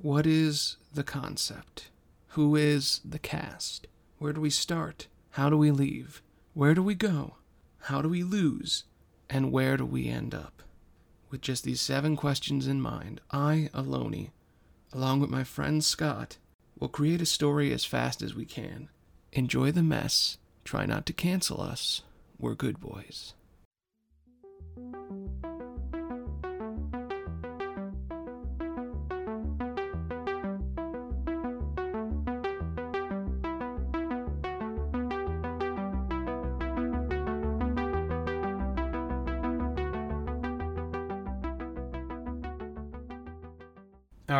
What is the concept? Who is the cast? Where do we start? How do we leave? Where do we go? How do we lose? And where do we end up? With just these seven questions in mind, I, Aloni, along with my friend Scott, will create a story as fast as we can. Enjoy the mess. Try not to cancel us. We're good boys.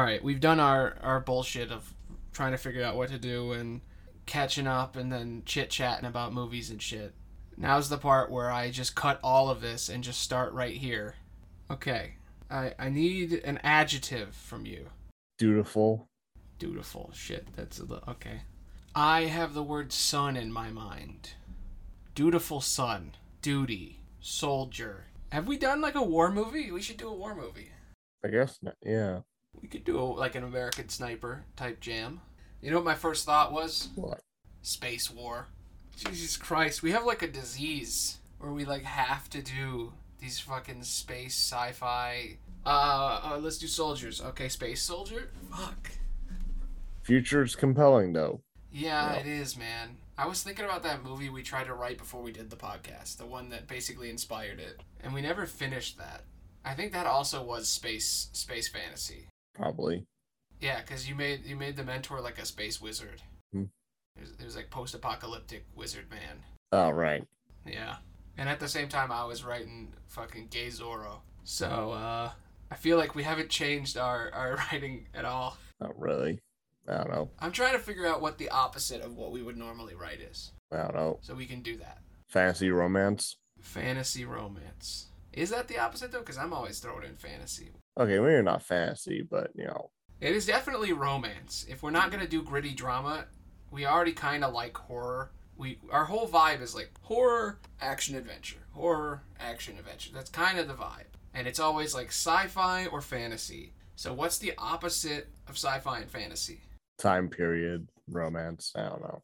Right, we've done our our bullshit of trying to figure out what to do and catching up and then chit chatting about movies and shit. Now's the part where I just cut all of this and just start right here. Okay, I I need an adjective from you. Dutiful. Dutiful. Shit, that's a li- okay. I have the word son in my mind. Dutiful son. Duty. Soldier. Have we done like a war movie? We should do a war movie. I guess. Not, yeah. We could do a, like an American Sniper type jam. You know what my first thought was? What? Space War. Jesus Christ, we have like a disease where we like have to do these fucking space sci-fi. Uh, uh let's do soldiers. Okay, space soldier. Fuck. Future's compelling though. Yeah, Yeah. it is, man. I was thinking about that movie we tried to write before we did the podcast, the one that basically inspired it, and we never finished that. I think that also was space space fantasy. Probably. Yeah, because you made you made the mentor like a space wizard. Hmm. It, was, it was like post-apocalyptic wizard man. Oh right. Yeah, and at the same time, I was writing fucking gay Zorro. So uh, I feel like we haven't changed our our writing at all. Not really. I don't know. I'm trying to figure out what the opposite of what we would normally write is, I don't know. so we can do that. Fantasy romance. Fantasy romance. Is that the opposite though? Because I'm always throwing in fantasy. Okay, we're not fantasy, but you know. It is definitely romance. If we're not gonna do gritty drama, we already kind of like horror. We our whole vibe is like horror, action, adventure, horror, action, adventure. That's kind of the vibe, and it's always like sci-fi or fantasy. So what's the opposite of sci-fi and fantasy? Time period romance. I don't know.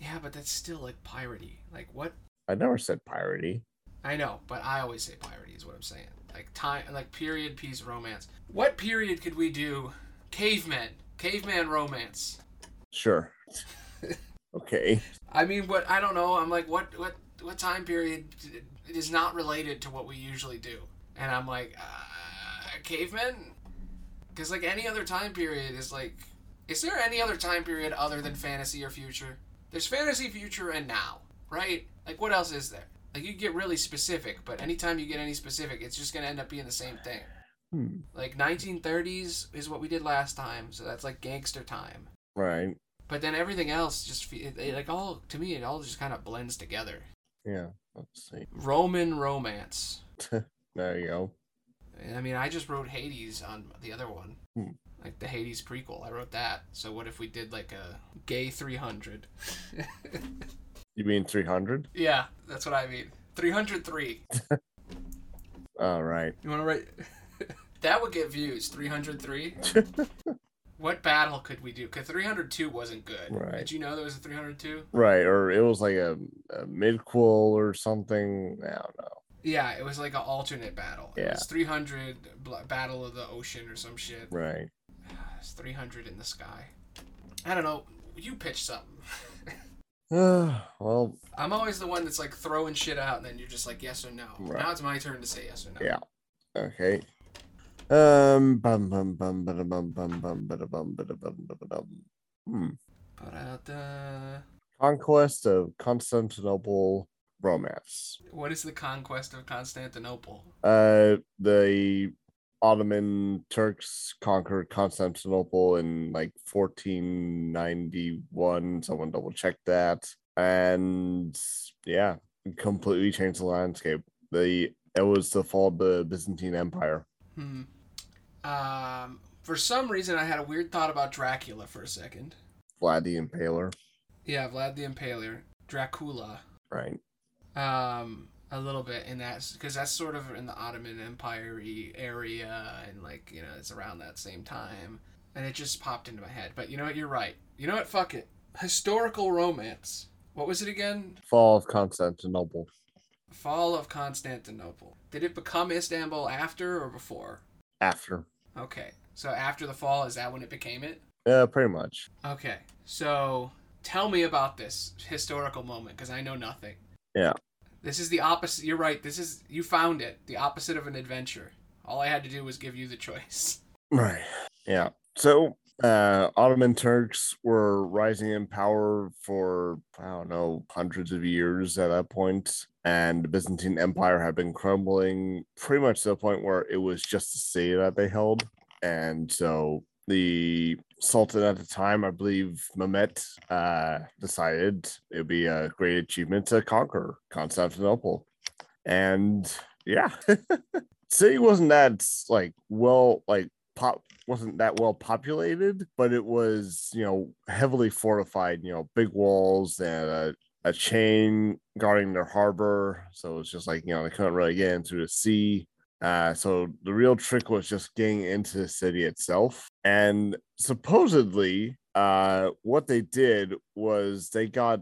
Yeah, but that's still like piratey. Like what? I never said piratey. I know, but I always say piratey is what I'm saying. Like time, like period piece romance. What period could we do? Cavemen, caveman romance. Sure. okay. I mean, what I don't know. I'm like, what what what time period is not related to what we usually do? And I'm like, uh, cavemen, because like any other time period is like, is there any other time period other than fantasy or future? There's fantasy, future, and now, right? Like, what else is there? Like, you get really specific, but anytime you get any specific, it's just gonna end up being the same thing. Hmm. Like 1930s is what we did last time, so that's like gangster time. Right. But then everything else just it, it, like all to me it all just kind of blends together. Yeah. Let's see. Roman romance. There you go. I mean, I just wrote Hades on the other one, Hmm. like the Hades prequel. I wrote that. So what if we did like a gay 300? You mean 300? yeah, that's what I mean. 303. All right. You want to write? that would get views. 303. what battle could we do? Cause 302 wasn't good. Right. Did you know there was a 302? Right. Or it was like a, a midquel or something. I don't know. Yeah, it was like an alternate battle. It Yeah. was 300 bl- Battle of the Ocean or some shit. Right. It's 300 in the sky. I don't know. You pitch something. well, I'm always the one that's like throwing shit out, and then you're just like yes or no. Right. Now it's my turn to say yes or no. yeah. Okay. Um. Bum bum bum bum bum bum bum bum bum bum bum bum. Hmm. Ba-da-da. Conquest of Constantinople romance. What is the conquest of Constantinople? Uh, the Ottoman Turks conquered Constantinople in like 1491. Someone double check that. And yeah, completely changed the landscape. The it was the fall of the Byzantine Empire. Hmm. Um. For some reason, I had a weird thought about Dracula for a second. Vlad the Impaler. Yeah, Vlad the Impaler, Dracula. Right. Um, a little bit in that because that's sort of in the Ottoman Empire area, and like you know, it's around that same time. and it just popped into my head. But you know what? You're right. You know what? Fuck it. Historical romance. What was it again? Fall of Constantinople. Fall of Constantinople. Did it become Istanbul after or before? After. Okay. So after the fall, is that when it became it? Yeah, pretty much. Okay. So tell me about this historical moment because I know nothing. Yeah. This is the opposite. You're right. This is you found it. The opposite of an adventure. All I had to do was give you the choice. Right. Yeah. So uh Ottoman Turks were rising in power for I don't know hundreds of years at that point, and the Byzantine Empire had been crumbling pretty much to the point where it was just a city that they held, and so the Sultan at the time, I believe Mehmet, uh, decided it would be a great achievement to conquer Constantinople, and yeah, city wasn't that like well like pop wasn't that well populated, but it was, you know, heavily fortified, you know, big walls and a, a chain guarding their harbor. So it's just like, you know, they couldn't really get into the sea. Uh, so the real trick was just getting into the city itself. And supposedly, uh, what they did was they got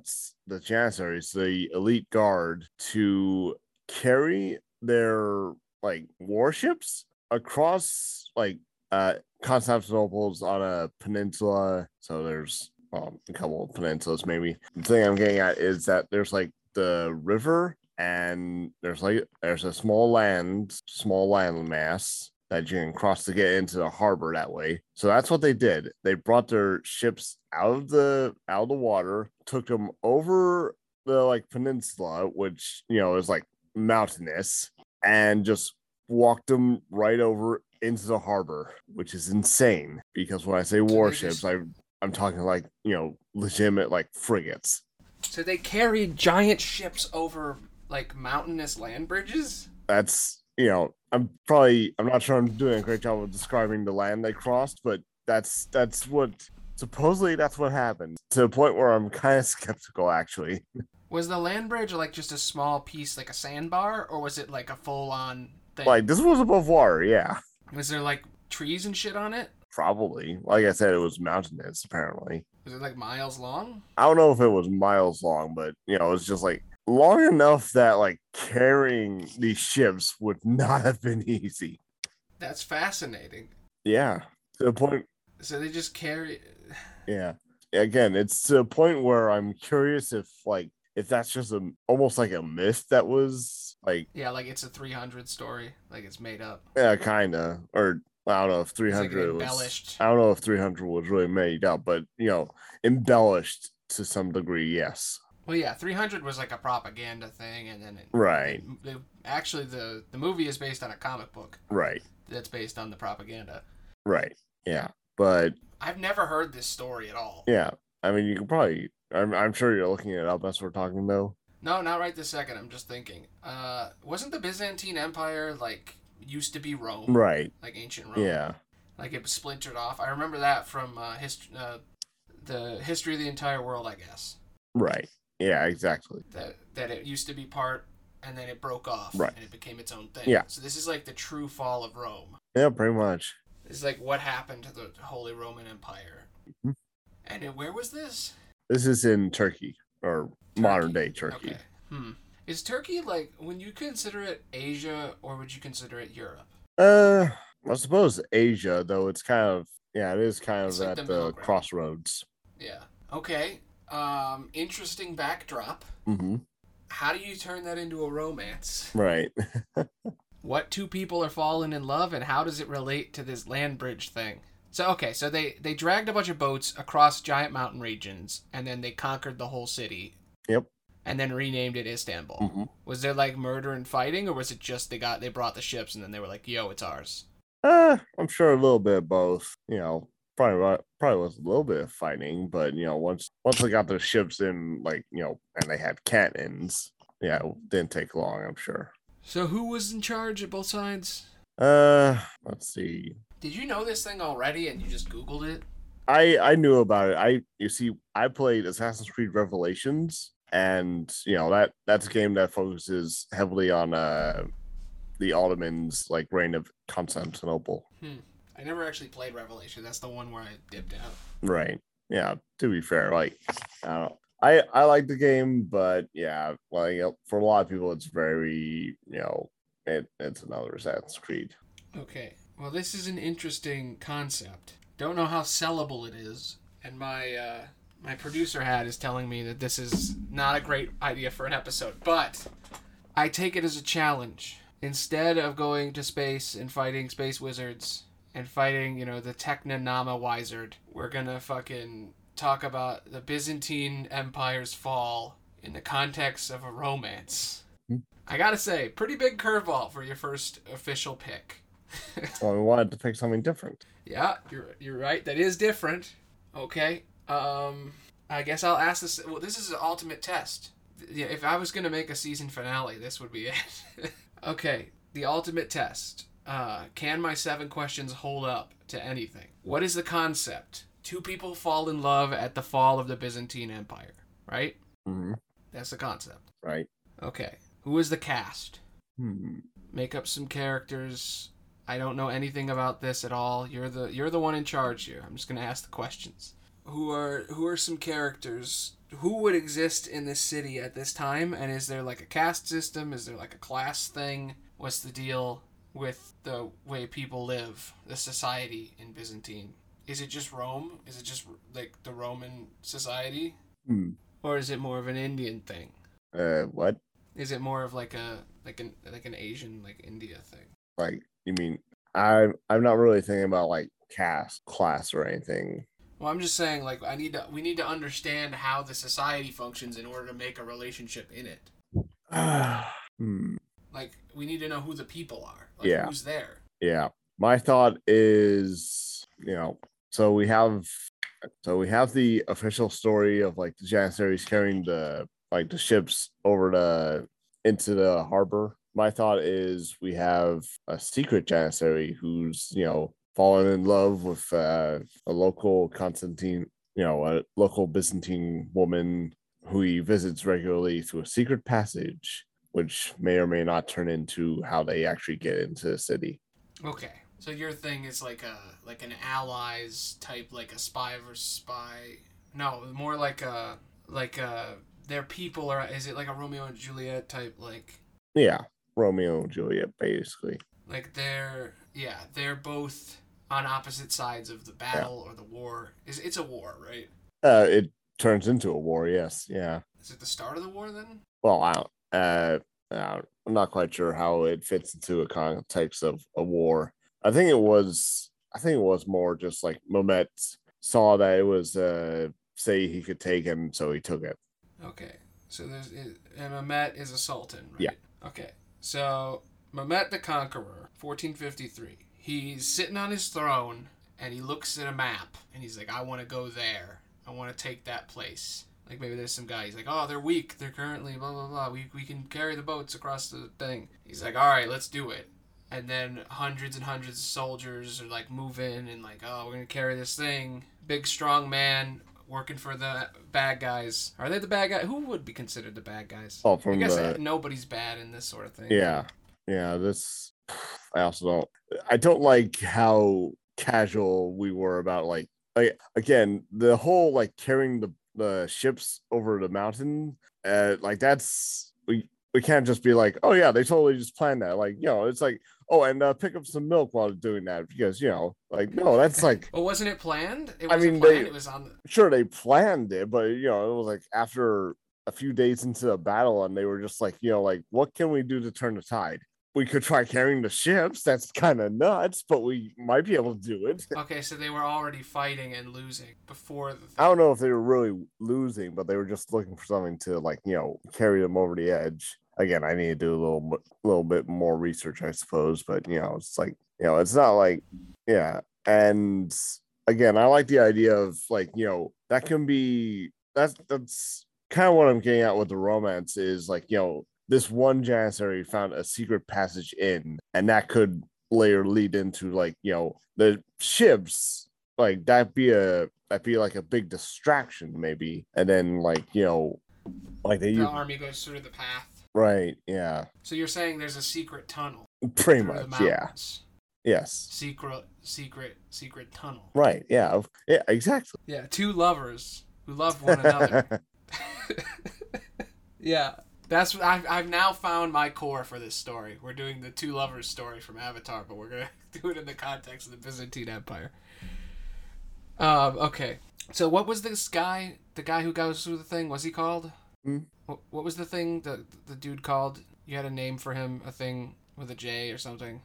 the Janissaries, the elite guard, to carry their like warships across like uh Constantinople's on a peninsula, so there's well, a couple of peninsulas maybe. The thing I'm getting at is that there's like the river and there's like there's a small land, small land mass that you can cross to get into the harbor that way. So that's what they did. They brought their ships out of the out of the water, took them over the like peninsula, which you know is like mountainous, and just walked them right over into the harbor, which is insane because when I say warships, just- I I'm talking like you know legitimate like frigates. So they carried giant ships over like mountainous land bridges. That's you know I'm probably I'm not sure I'm doing a great job of describing the land they crossed, but that's that's what supposedly that's what happened to the point where I'm kind of skeptical actually. Was the land bridge like just a small piece, like a sandbar, or was it like a full-on thing? Like this was above water, yeah, was there like trees and shit on it? probably. Like I said, it was mountainous apparently. Was it like miles long? I don't know if it was miles long, but you know, it was just like long enough that like carrying these ships would not have been easy. That's fascinating. Yeah. To the point So they just carry. yeah. Again, it's to the point where I'm curious if like if that's just a almost like a myth that was like Yeah, like it's a 300 story, like it's made up. yeah, kinda. Or I don't know if It's like 300 was embellished. I don't know if 300 was really made up, but you know, embellished to some degree, yes. Well, yeah, 300 was like a propaganda thing, and then it, Right. it- it- actually, the the movie is based on a comic book Right. that's based on the propaganda. Right. Yeah. But I've never heard this story at all. yeah, I mean you can probably I'm I'm sure you're looking it up as we're talking though. No, not right this second. I'm just thinking. Uh, wasn't the Byzantine Empire like used to be Rome, Right. like ancient Rome? Yeah. Like it splintered off. I remember that from uh, hist- uh, the history of the entire world. I guess Right. Yeah, exactly. that that it used to be part, and then it broke off, Right. and it became its own thing. Yeah. So this is like the true fall of Rome. Yeah, pretty much. This is like what happened to the Holy Roman Empire. Mhm. And where was this? This is in Turkey or modern day Turkey. Okay. Hmm. Is Turkey like when you consider it Asia or would you consider it Europe? Uh I suppose Asia, though it's kind of yeah, it is kind It's of like at the the crossroads. Yeah. Okay. Um interesting backdrop. hmm How do you turn that into a romance? Right. What two people are falling in love and how does it relate to this land bridge thing? So okay, so they they dragged a bunch of boats across giant mountain regions and then they conquered the whole city. Yep. And then renamed it Istanbul. Mhm. Was there like murder and fighting or was it just they got they brought the ships and then they were like, "Yo, it's ours." Uh, I'm sure a little bit of both. You know, probably probably was a little bit of fighting, but you know, once once they got their ships in, like you know, and they had cannons, yeah, it didn't take long. I'm sure. So who was in charge at both sides? Uh, let's see. Did you know this thing already and you just googled it? I I knew about it. I you see, I played Assassin's Creed Revelations, and you know that that's a game that focuses heavily on uh the Ottomans like reign of Constantinople. I I never actually played Revelation. That's the one where I dipped out. Right. Yeah. To be fair, like I don't. I I like the game, but yeah, like uh, for a lot of people, it's very you know it it's another Assassin's Creed. Okay. Well, this is an interesting concept. Don't know how sellable it is, and my uh, my producer hat is telling me that this is not a great idea for an episode, but I take it as a challenge. Instead of going to space and fighting space wizards and fighting, you know, the Techna Nama Wizard, we're gonna fucking talk about the Byzantine Empire's fall in the context of a romance. Hmm. I gotta say, pretty big curveball for your first official pick. So we wanted to pick something different. Yeah, you're you're right. That is different. Okay. Um, I guess I'll ask this. Well, this is an ultimate test. Yeah, if I was gonna make a season finale, this would be it. okay, the ultimate test. Uh, can my seven questions hold up to anything? What is the concept? Two people fall in love at the fall of the Byzantine Empire, right? hmm That's the concept. Right. Okay. Who is the cast? Hmm. Make up some characters. I don't know anything about this at all. You're the you're the one in charge here. I'm just gonna ask the questions. Who are who are some characters? Who would exist in this city at this time? And is there like a caste system? Is there like a class thing? What's the deal with the way people live, the society in Byzantine? Is it just Rome? Is it just like the Roman society, Hmm. or is it more of an Indian thing? Uh, what? Is it more of like a like an like an Asian like India thing? Like you mean? I'm I'm not really thinking about like caste, class, or anything. Well, I'm just saying, like, I need to, we need to understand how the society functions in order to make a relationship in it. hmm. Like, we need to know who the people are. Like, Yeah. Who's there? Yeah. My thought is, you know, so we have so we have the official story of like the Janissaries carrying the like the ships over the into the harbor. My thought is we have a secret Janissary who's, you know, fallen in love with uh, a local Constantine, you know, a local Byzantine woman who he visits regularly through a secret passage, which may or may not turn into how they actually get into the city. Okay. So your thing is like a like an allies type, like a spy versus spy. No, more like a like a their people are. Is it like a Romeo and Juliet type? Like Yeah, Romeo and Juliet, basically. like they're yeah they're both on opposite sides of the battle or the war. Is it's a war, right? Uh, it turns into a war. Yes, yeah. Is it the start of the war then? Well, I don't. Uh, I'm not quite sure how it fits into a context of a war. I think it was. I think it was more just like Mehmet saw that it was uh say he could take him, so he took it. Okay, so there's and Mehmet is a sultan, right? Yeah. Okay, so Mehmet the Conqueror, 1453. He's sitting on his throne and he looks at a map and he's like, I want to go there. I want to take that place. Like maybe there's some guy. He's like, oh, they're weak. They're currently blah blah blah. We we can carry the boats across the thing. He's like, all right, let's do it. And then hundreds and hundreds of soldiers are like moving and like, oh, we're gonna carry this thing. Big strong man working for the bad guys. Are they the bad guy? Who would be considered the bad guys? Oh, I from guess the nobody's bad in this sort of thing. yeah, yeah. This I also don't. I don't like how casual we were about like like again the whole like carrying the the ships over the mountain. Uh, like that's we we can't just be like, oh yeah, they totally just planned that. Like you know, it's like oh, and uh, pick up some milk while doing that because you know, like no, that's like Well, wasn't it planned? It I mean, planned. they- It was on. The... sure they planned it, but you know, it was like after a few days into the battle, and they were just like, you know, like what can we do to turn the tide? We could try carrying the ships. That's kind of nuts, but we might be able to do it. Okay, so they were already fighting and losing before the. I don't know if they were really losing, but they were just looking for something to like, you know, carry them over the edge. Again, I need to do a little, little bit more research, I suppose. But you know, it's like, you know, it's not like, yeah. And again, I like the idea of like, you know, that can be that's that's kind of what I'm getting at with the romance is like, you know, this one janissary found a secret passage in, and that could later lead into like, you know, the ships like that'd be a that be like a big distraction maybe and then like you know like they The use army goes through the path. right yeah So you're saying there's a secret tunnel pretty much yeah. Yes. Secret, secret, secret tunnel. Right. Yeah. Yeah. Exactly. Yeah, two lovers who love one another. yeah, that's I've, I've now found my core for this story. We're doing the two lovers story from Avatar, but we're gonna do it in the context of the Byzantine Empire. Um. Okay. So what was this guy? The guy who goes through the thing? Was he called? Hmm? What, what was the thing that the dude called? You had a name for him, a thing with a J or something.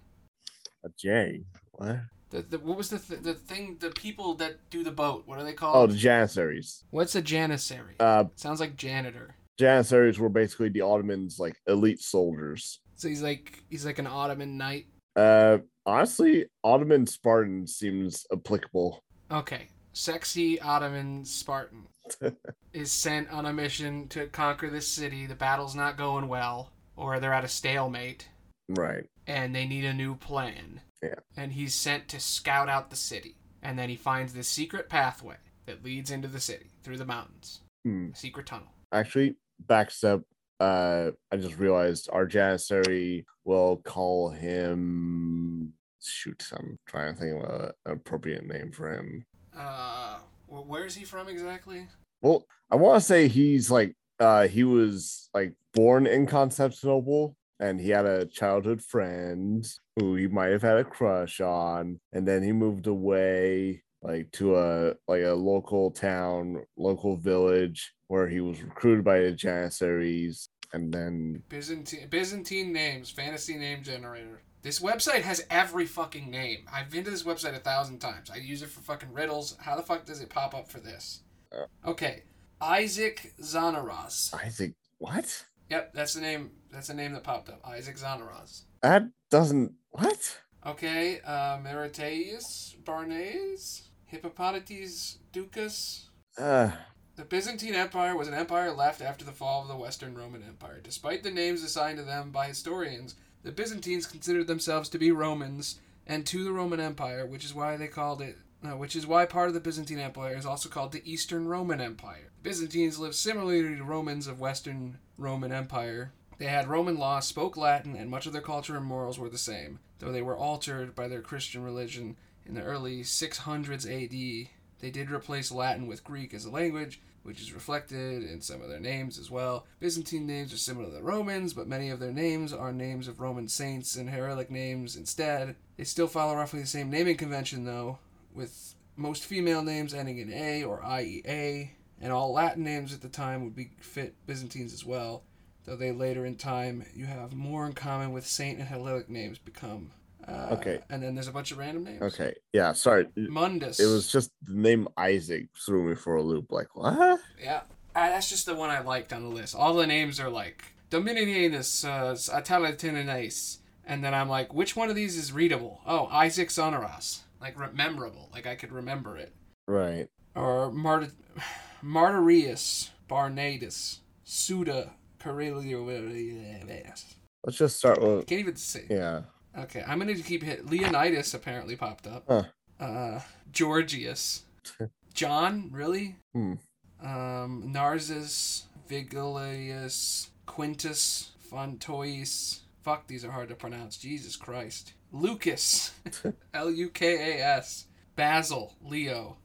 A J. What? The, the what was the th- the thing? The people that do the boat. What are they called Oh, the Janissaries. What's a janissary? Uh, Sounds like janitor. Janissaries were basically the Ottomans' like elite soldiers. So he's like he's like an Ottoman knight. Uh, honestly, Ottoman Spartan seems applicable. Okay, sexy Ottoman Spartan is sent on a mission to conquer this city. The battle's not going well, or they're at a stalemate, Right. and they need a new plan. Yeah. And he's sent to scout out the city, and then he finds this secret pathway that leads into the city through the mountains, a secret tunnel. Actually, backstep. Uh, I just realized our Janissary will call him. Shoot, I'm trying to think of a, an appropriate name for him. Uh, wh- where is he from exactly? Well, I want to say he's like uh he was like born in Constantinople and he had a childhood friend who he might have had a crush on and then he moved away like to a like a local town, local village where he was recruited by the Janissaries and then Byzantine Byzantine names, fantasy name generator. This website has every fucking name. I've been to this website a thousand times. I use it for fucking riddles. How the fuck does it pop up for this? Okay, Isaac Zonaras. Isaac what? Yep, that's the name. That's the name that popped up. Isaac Zonaras. That doesn't what? Okay, uh, Meriteus Barnes, Hippopotades Ducas. Uh The Byzantine Empire was an empire left after the fall of the Western Roman Empire. Despite the names assigned to them by historians, the Byzantines considered themselves to be Romans and to the Roman Empire, which is why they called it. Which is why part of the Byzantine Empire is also called the Eastern Roman Empire. Byzantines lived similarly to Romans of Western Roman Empire. They had Roman law, spoke Latin, and much of their culture and morals were the same, though they were altered by their Christian religion in the early 600s AD. They did replace Latin with Greek as a language, which is reflected in some of their names as well. Byzantine names are similar to the Romans, but many of their names are names of Roman saints and heraldic names instead. They still follow roughly the same naming convention, though, with most female names ending in A or IEA, and all Latin names at the time would be fit Byzantines as well, though they later in time you have more in common with saint and heraldic names become. Uh, Okay. And then there's a bunch of random names. okay. Yeah, sorry. Mundus. It was just the name Isaac threw me for a loop. Like, what? Yeah, uh, that's just the one I liked on the list. All the names are like Dominianus, uh, Atalatinanais, and then I'm like, which one of these is readable? Oh, Isaac Zonaras, like re- memorable, like I could remember it. Right. Or Mart- Martyrius, Barnadus, Suda, Carelio. Let's just start with Can't even say. yeah. Okay, I'm gonna keep hit. Leonidas apparently popped up. Huh. Uh, Georgius, John, really? Hmm. Um, Narses, Vigilius, Quintus, Fontois. Fuck, these are hard to pronounce. Jesus Christ. Lucas, L U K A S. Basil, Leo.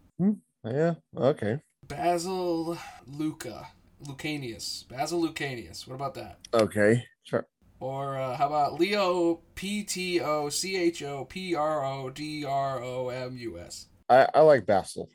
Yeah. Okay. Basil, Luca, Lucanius. Basil Lucanius. What about that? Okay. Sure. Or uh, how about Leo P T O C H O P R O D R O M U S? I I like Basil.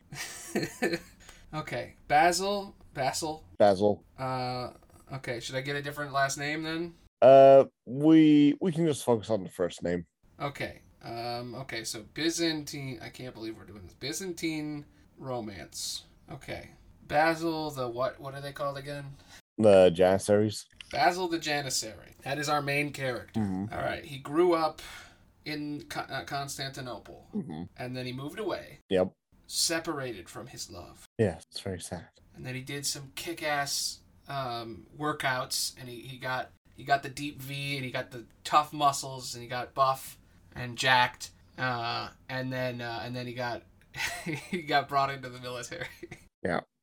okay, Basil, Basil. Basil. Uh, okay, should I get a different last name then? Uh, we we can just focus on the first name. Okay. Um, okay, so Byzantine. I can't believe we're doing this. Byzantine romance. Okay. Basil the what? What are they called again? The Janissaries. Basil the Janissary. That is our main character. Mm-hmm. All right. He grew up in Co- uh, Constantinople, Mm-hmm. and then he moved away, Yep. separated from his love. Yeah. It's very sad. and then he did some kick-ass um, workouts and he, he got he got the deep v and he got the tough muscles and he got buff and jacked uh, and then uh, and then he got he got brought into the military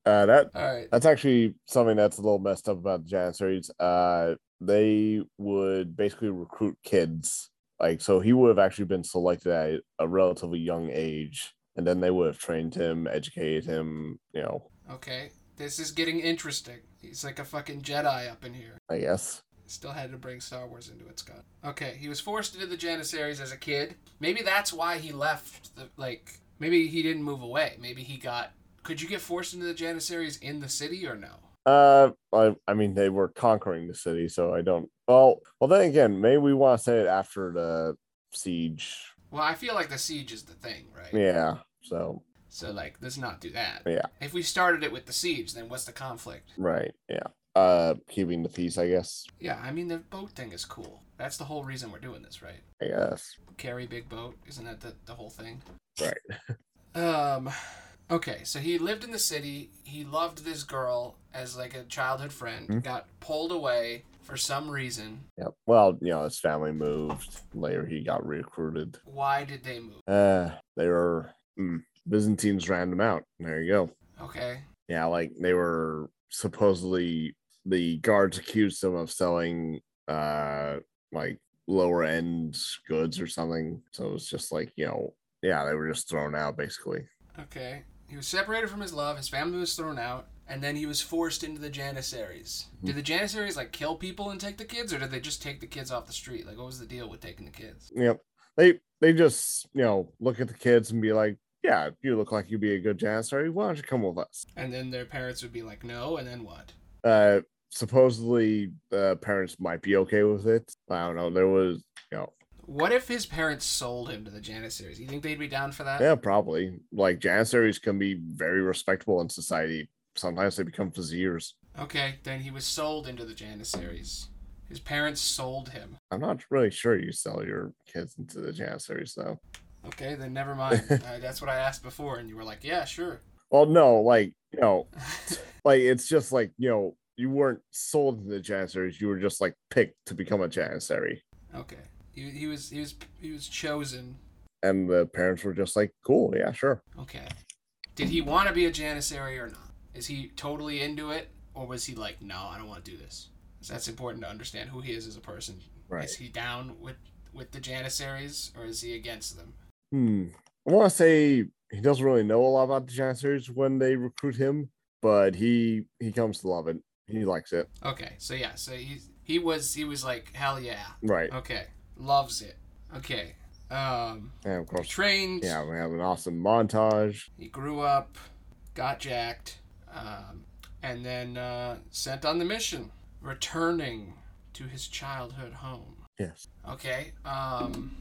Uh, that all right that's actually something that's a little messed up about the Janissaries. Uh, they would basically recruit kids Like, so he would have actually been selected at a relatively young age, and then they would have trained him, educated him, you know, Okay, this is getting interesting. He's like a fucking Jedi up in here. I guess. Still had to bring Star Wars into it, Scott. Okay, he was forced into the Janissaries as a kid. Maybe that's why he left. The like, maybe he didn't move away. Maybe he got. Could you get forced into the Janissaries in the city or no? Uh, I, I mean, they were conquering the city, so I don't. Well, well, then again, maybe we want to say it after the siege. Well, I feel like the siege is the thing, right? Yeah. So So like, let's not do that. Yeah. If we started it with the siege, then what's the conflict? right. Yeah. Uh, keeping the peace, I guess. Yeah, I mean the boat thing is cool. That's the whole reason we're doing this, right? I guess. Carry big boat, isn't that the, the whole thing? Right. Um, okay, so he lived in the city. He loved this girl as like a childhood friend. Mhm. Got pulled away for some reason. Yep. Well, you know, his family moved. Later, he got recruited. Why did they move? Uh, they were mm, Byzantines ran them out. There you go. Okay, Yeah, like they were supposedly the guards accused them of selling uh like lower end goods or something. So it was just like, you know, yeah, they were just thrown out basically. okay. He was separated from his love. His family was thrown out, and then he was forced into the Janissaries. Did the Janissaries like kill people and take the kids, or did they just take the kids off the street? Like, what was the deal with taking the kids? Yep. They they just, you know, look at the kids and be like, Yeah, you look like you'd be a good janissary. Why don't you come with us? And then their parents would be like, no, and then what? Uh supposedly the parents might be okay with it. I don't know. There was you know, What if his parents sold him to the Janissaries? You think they'd be down for that? Yeah, probably. Like janissaries can be very respectable in society. Sometimes they become viziers. Okay, then he was sold into the Janissaries. His parents sold him. I'm not really sure you sell your kids into the janissaries though. Okay, then never mind. uh, that's what I asked before, and you were like, yeah, sure. Well, no, like you know, like it's just like you know, you weren't sold into the janissaries. You were just like picked to become a janissary, okay. He, he was he was he was chosen. and the parents were just like, "Cool, yeah, sure." Okay. Did he want to be a Janissary or not? Is he totally into it, or was he like, no, I don't want to do this? that's important to understand who he is as a person. Right. Is he down with with the Janissaries, or is he against them? Hmm. I want to say he doesn't really know a lot about the janissaries when they recruit him, but he he comes to love it. He likes it. Okay, so yeah, so he he was he was like, hell yeah. Right. Okay, loves it. Okay, um, And of course, trained. yeah, we have an awesome montage. He grew up, got jacked, um, and then uh, sent on the mission, returning to his childhood home. Yes. Okay. Um,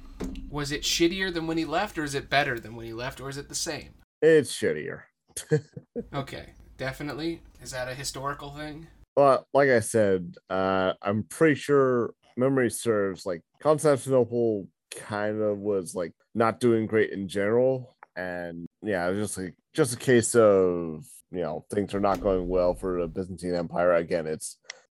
was it shittier than when he left, or is it better than when he left, or is it the same? It's shittier. Okay, definitely. Is that a historical thing? But like I said, uh, I'm pretty sure memory serves like Constantinople kind of was like not doing great in general. And yeah, it's just like just a case of you know things are not going well for the Byzantine Empire. Again, it's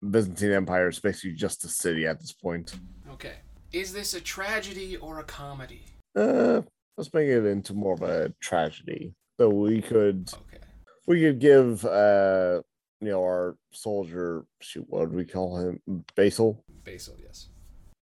Byzantine Empire is basically just a city at this point. Okay. Is this a tragedy or a comedy? Uh, let's make it into more of a tragedy. So we could Okay. we could give uh you know our soldier shoot what would we call him Basil Basil, yes.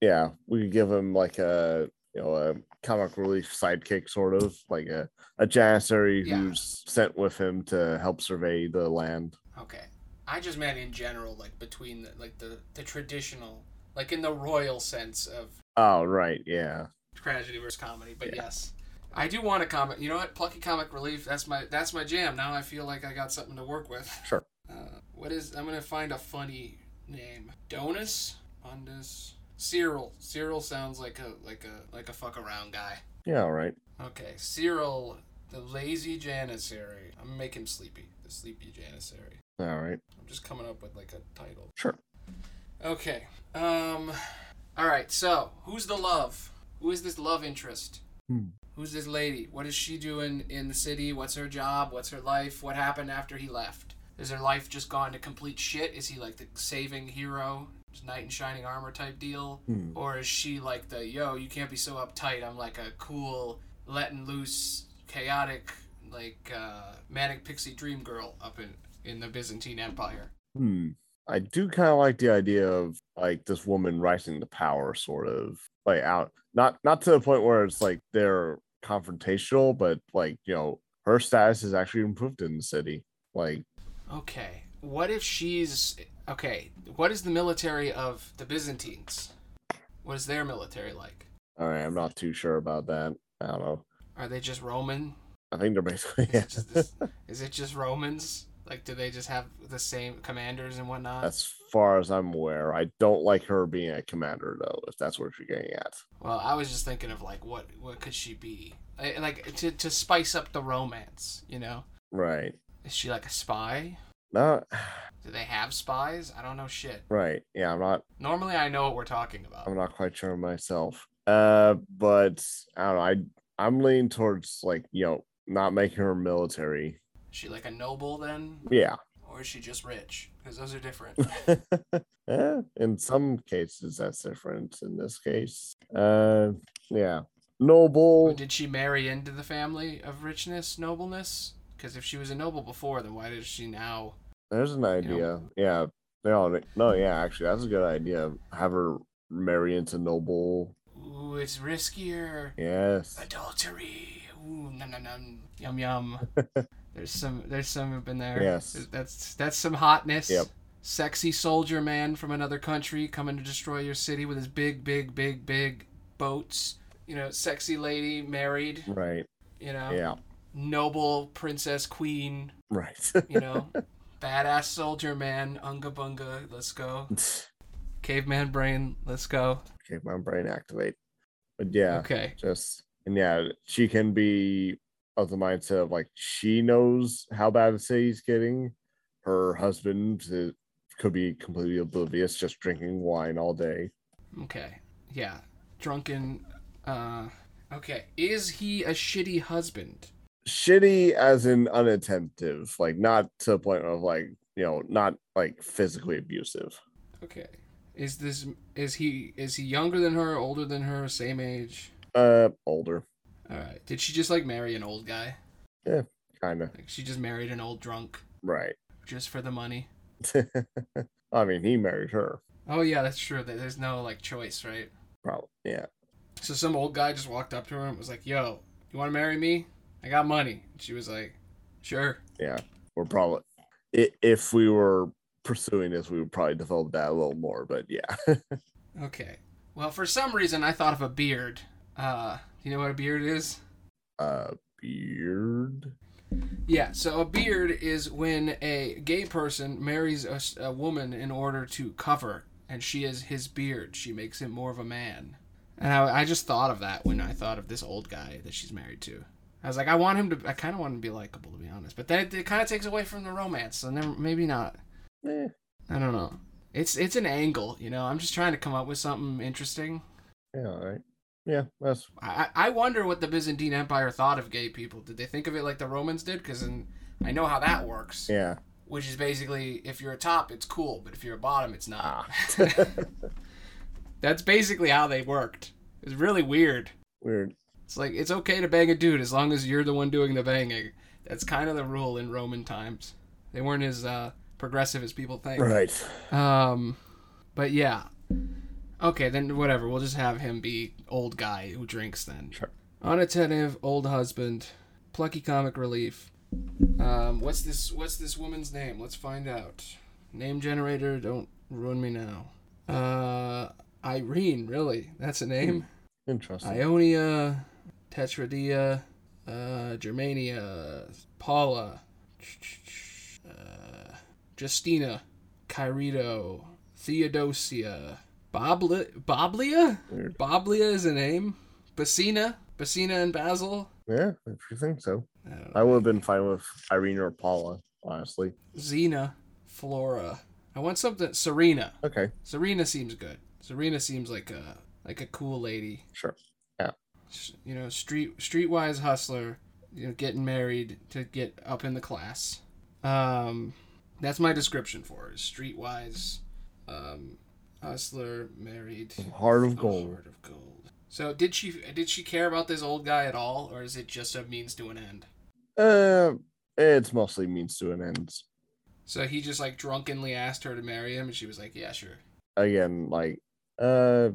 yeah, we could give him like a you know a comic relief sidekick sort of like a a janissary Yeah. who's sent with him to help survey the land. Okay. I just meant in general, like between the, like the the traditional, like in the royal sense of Oh right, yeah, tragedy versus comedy. But Yeah. yes, I do want a comic. You know what? Plucky comic relief. That's my that's my jam. Now I feel like I got something to work with. sure. Uh, what is? I'm gonna find a funny name. Donus, Undus, Cyril. Cyril sounds like a like a like a fuck around guy. Yeah, all right. Okay, Cyril, the lazy janissary. I'm him sleepy. The sleepy janissary. All right. I'm just coming up with like a title. Sure. Okay. Um. All right. So, who's the love? Who is this love interest? Hmm. Who's this lady? What is she doing in the city? What's her job? What's her life? What happened after he left? Is her life just gone to complete shit? Is he like the saving hero, knight in shining armor type deal? Hmm. Or is she like the yo, you can't be so uptight. I'm like a cool, letting loose, chaotic, like uh, manic pixie dream girl up in in the Byzantine Empire. Hmm. I do kind of like the idea of like this woman rising to power, sort of like out, not not to the point where it's like they're confrontational, but like you know, her status is actually improved in the city. Like, Okay. What if she's okay? What is the military of the Byzantines? What is their military like? all right, I'm not too sure about that. I don't know. Are they just Roman? I think they're basically Is, it just is it just Romans? Like, do they just have the same commanders and whatnot? as far as I'm aware. I don't like her being a commander though, if that's what you're getting at. Well, I was just thinking of like, what what could she be? Eh, like to to spice up the romance, you know? Right. Is she like a spy? No. Do they have spies? I don't know shit. Right. Yeah, I'm not. Normally, I know what we're talking about. I'm not quite sure myself. Uh, but I don't know. I I'm leaning towards like you know not making her military. Is she like a noble then, Yeah. or is she just rich? Because those are different. yeah. In some cases, that's different. In this case, uh, yeah, noble. Or did she marry into the family of richness, nobleness? Because if she was a noble before, then why does she now? There's an idea. Yeah. No, no, yeah. Actually, that's a good idea. Have her marry into noble. Ooh, it's riskier. Yes. Adultery. Ooh, nom nom nom. Yum yum. there's some. There's some up in there. Yes. That's that's some hotness. Yep. Sexy soldier man from another country coming to destroy your city with his big, big, big, big boats. You know, sexy lady married. Right. You know, Yeah. Noble princess queen. Right. You know, badass soldier man. Unga bunga. Let's go. Caveman brain. Let's go. my brain activate. But yeah. Okay. just and yeah, she can be of the mindset of like she knows how bad the city's getting. Her husband could be completely oblivious, just drinking wine all day. Okay. Yeah. Drunken. Uh. Okay. Is he a shitty husband? Shitty as in unattentive, like not to the point of like you know, not like physically abusive. Okay. Is this is he is he younger than her, older than her, same age? Uh, older, All right. Did she just like marry an old guy? Yeah, kind of Like she just married an old drunk right. just for the money? I mean, he married her. Oh yeah, that's true. There's no like choice, right? Probably, yeah. So some old guy just walked up to her and was like, "Yo, you want to marry me? I got money." She was like, "Sure." Yeah. We're probably if we were pursuing this, we would probably develop that a little more. But yeah, Okay. Well, for some reason, I thought of a beard. Uh, you know what a beard is? A beard. Yeah, so a beard is when a gay person marries a woman in order to cover, and she is his beard. She makes him more of a man. And I, I just thought of that when I thought of this old guy that she's married to. I was like, I want him to. I kind of want him to be likable, to be honest. But then it, it kind of takes away from the romance, so never, maybe not. Eh, I don't know. It's it's an angle, you know. I'm just trying to come up with something interesting. yeah, all right. Yeah, that's I, I wonder what the Byzantine Empire thought of gay people. Did they think of it like the Romans did? Because I know how that works. yeah. Which is basically, if you're a top, it's cool, but if you're a bottom, it's not. Ah, That's basically how they worked. It's really weird. weird. It's like it's okay to bang a dude as long as you're the one doing the banging. That's kind of the rule in Roman times. They weren't as uh, progressive as people think. Right. Um, but yeah. Okay, then whatever. We'll just have him be old guy who drinks then. Sure. Unattentive old husband, plucky comic relief. Um, what's this? What's this woman's name? Let's find out. Name generator. Don't ruin me now. Uh, Irene. Really? That's a name. Interesting. Ionia, Tetradia, uh, Germania, Paula, uh, Justina, Kyrito, Theodosia, Bobli- Boblia? Weird. Boblia is a name. Basina, Basina and Basil. Yeah, if you think so. I I would have been fine with Irene or Paula, honestly. Xena, Flora. I want something. Serena. Okay, Serena seems good. Serena seems like a like a cool lady. sure. You know, street streetwise hustler, you know, getting married to get up in the class. Um, that's my description for her. Streetwise, um, hustler, married, Heart of gold. heart of gold. So did she did she care about this old guy at all, or is it just a means to an end? Uh, it's mostly means to an end. So he just like drunkenly asked her to marry him, and she was like, "Yeah, sure." Again, like, uh,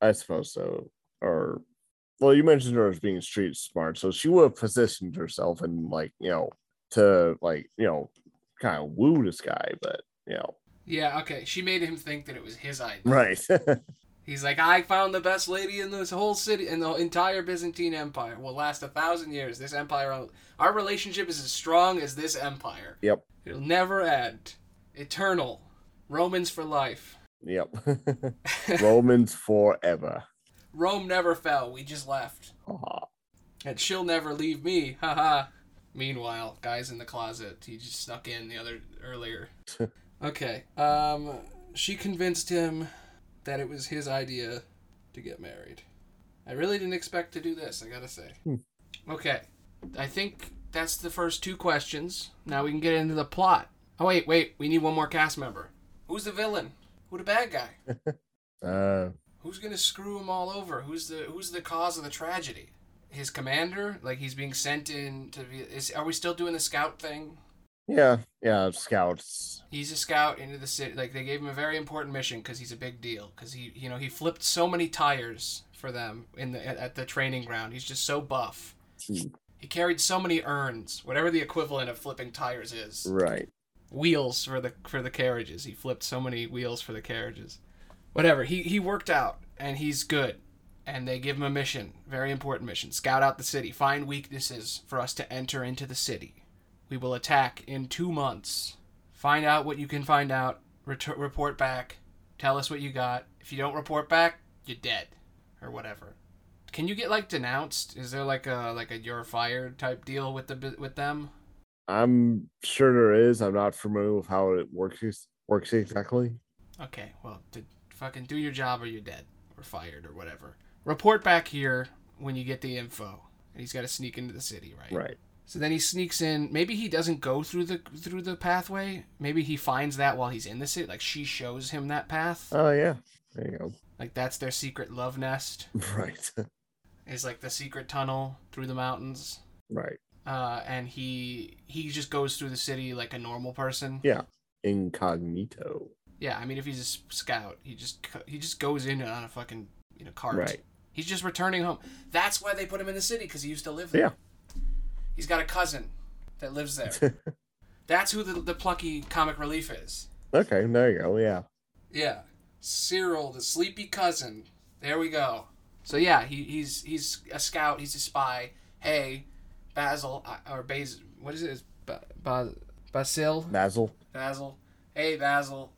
I suppose so. Or, well, you mentioned her as being street smart, so she would have positioned herself and like, you know, to like, you know, kind of woo this guy, but you know, Yeah, okay. She made him think that it was his idea. right? He's like, I found the best lady in this whole city, in the entire Byzantine Empire. Will last a thousand years. This empire, our relationship is as strong as this empire. yep, It'll never end. Eternal. Romans for life. yep. Romans forever. Rome never fell. We just left. And she'll never leave me. Haha. Meanwhile, guys in the closet. He just snuck in the other earlier. okay. Um, she convinced him that it was his idea to get married. I really didn't expect to do this. I gotta say. Hmm. Okay. I think that's the first two questions. Now we can get into the plot. Oh wait, wait. We need one more cast member. Who's the villain? Who the bad guy? Uh, Who's gonna screw him all over? Who's the Who's the cause of the tragedy? His commander, like he's being sent in to be. Is are we still doing the scout thing? yeah, yeah. Scouts. He's a scout into the city. Like they gave him a very important mission because he's a big deal. Because he, you know, he flipped so many tires for them in the at the training ground. He's just so buff. Hmm. He carried so many urns, whatever the equivalent of flipping tires is. Right. wheels for the for the carriages. He flipped so many wheels for the carriages. Whatever. He he worked out and he's good. And they give him a mission, very important mission. Scout out the city, find weaknesses for us to enter into the city. We will attack in 2 months. Find out what you can find out, ret- report back, tell us what you got. If you don't report back, you're dead or whatever. Can you get like denounced? Is there like a like a you're fired type deal with the with them? I'm sure there is. I'm not familiar with how it works works exactly. Okay, well, fucking do your job or you're dead or fired or whatever. Report back here when you get the info. And he's got to sneak into the city, right? Right. So then he sneaks in. Maybe he doesn't go through the through the pathway. Maybe he finds that while he's in the city. Like she shows him that path. Oh yeah. There you go. Like that's their secret love nest. Right. Is like the secret tunnel through the mountains. right. Uh, and he he just goes through the city like a normal person. Yeah. Incognito. Yeah, I mean, if he's a scout, he just he just goes in on a fucking you know cart. Right. He's just returning home. That's why they put him in the city because he used to live there. Yeah. He's got a cousin that lives there. That's who the, the plucky comic relief is. Okay. There you go. Yeah. Yeah, Cyril, the sleepy cousin. There we go. So yeah, he, he's he's a scout. He's a spy. Hey, Basil or Bas what is it? Ba, ba, Basil. Basil. Basil. Hey, Basil.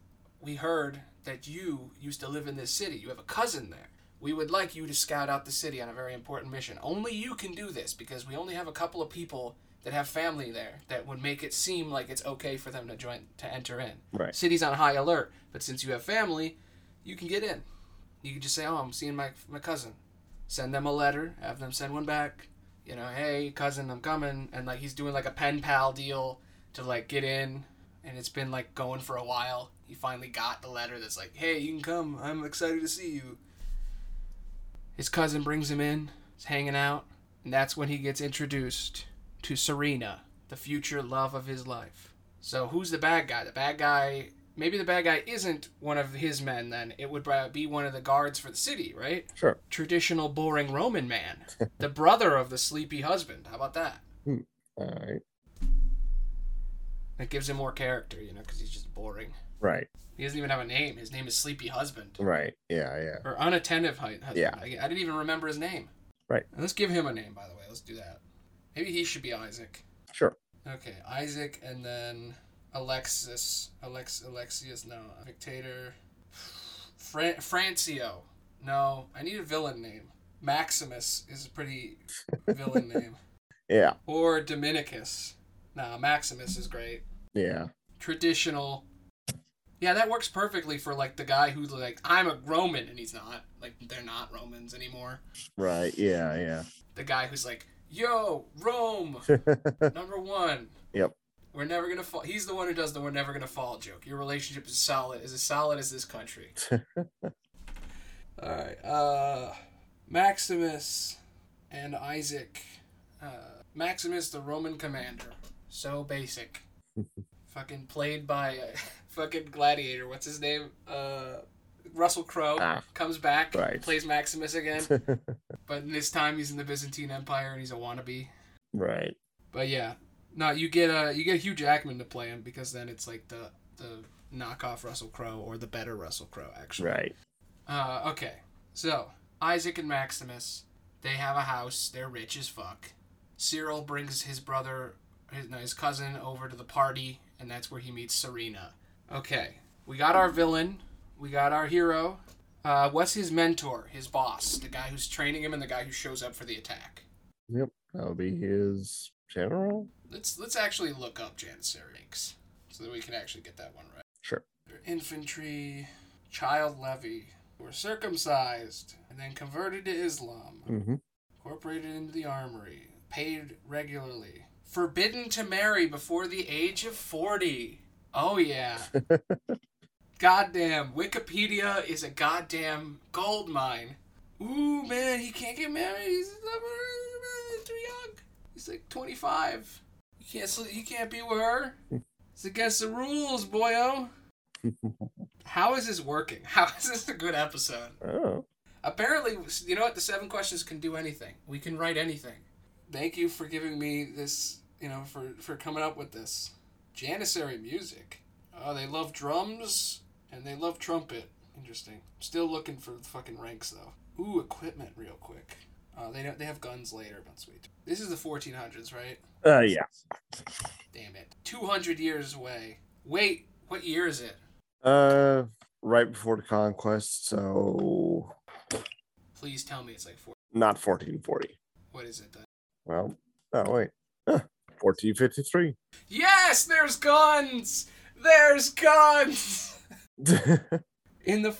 We heard that you used to live in this city. You have a cousin there. We would like you to scout out the city on a very important mission. Only you can do this because we only have a couple of people that have family there that would make it seem like it's okay for them to join to enter in. Right. City's on high alert, but since you have family, you can get in. You can just say, "Oh, I'm seeing my my cousin." Send them a letter, have them send one back. You know, "Hey, cousin, I'm coming." And like he's doing like a pen pal deal to like get in and it's been like going for a while. He finally got the letter that's like, "Hey, you can come. I'm excited to see you." His cousin brings him in. He's hanging out, and that's when he gets introduced to Serena, the future love of his life. So who's the bad guy? The bad guy. Maybe the bad guy isn't one of his men. Then it would be one of the guards for the city, right? Sure. Traditional, boring Roman man, the brother of the sleepy husband. How about that? Hmm. All right. That gives him more character, you know, because he's just boring. Right. He doesn't even have a name. His name is Sleepy Husband. Right. Yeah. Yeah. Or Unattentive Husband. Yeah. I, I didn't even remember his name. Right. And let's give him a name, by the way. Let's do that. Maybe he should be Isaac. Sure. Okay, Isaac and then Alexis. Alex Alexius, no. Dictator. Fran- Francio. No, I need a villain name. Maximus is a pretty villain name. Yeah. Or Dominicus. Nah, Maximus is great. Yeah. traditional. Yeah, that works perfectly for like the guy who's like, I'm a Roman, and he's not. Like, they're not Romans anymore. Right. Yeah. Yeah. The guy who's like, Yo, Rome, number one. Yep. We're never gonna fall. He's the one who does the "we're never gonna fall" joke. Your relationship is solid, is as solid as this country. All right, uh, Maximus and Isaac. Uh, Maximus, the Roman commander, so basic. fucking played by uh, fucking Gladiator. What's his name? Uh, Russell Crowe Ah. comes back, Right. plays Maximus again, but this time he's in the Byzantine Empire and he's a wannabe. right. But yeah, no, you get uh you get Hugh Jackman to play him because then it's like the the knockoff Russell Crowe or the better Russell Crowe actually. Right. Uh, okay. So, Isaac and Maximus, they have a house. They're rich as fuck. Cyril brings his brother, his, no, his cousin, over to the party, and that's where he meets Serena. Okay. We got our villain. We got our hero. Uh, what's his mentor, his boss, the guy who's training him and the guy who shows up for the attack? Yep. That'll be his general. Let's let's actually look up Janissary ranks so that we can actually get that one right. Sure. Infantry, child levy, were circumcised and then converted to Islam, Mm-hmm. incorporated into the armory, paid regularly, forbidden to marry before the age of 40. Oh, yeah. goddamn, Wikipedia is a goddamn gold mine. Ooh, man, he can't get married. He's too young. He's like 25. You can't, he can't be with her. It's against the rules, boyo. How is this working? How is this a good episode? Oh. Apparently, you know what? The seven questions can do anything. We can write anything. Thank you for giving me this, you know, for, for coming up with this. Janissary music. Oh, they love drums and they love trumpet. Interesting. Still looking for the fucking ranks, though. Ooh, equipment, real quick. Uh, they don't, they have guns later, but sweet. This is the 1400s, right? Uh, yeah. Damn it. 200 years away. Wait, what year is it? Uh, right before the conquest, so Please tell me it's like four. not 1440. What is it then? Well, oh wait, huh. 1453. Yes, there's guns. There's guns. In the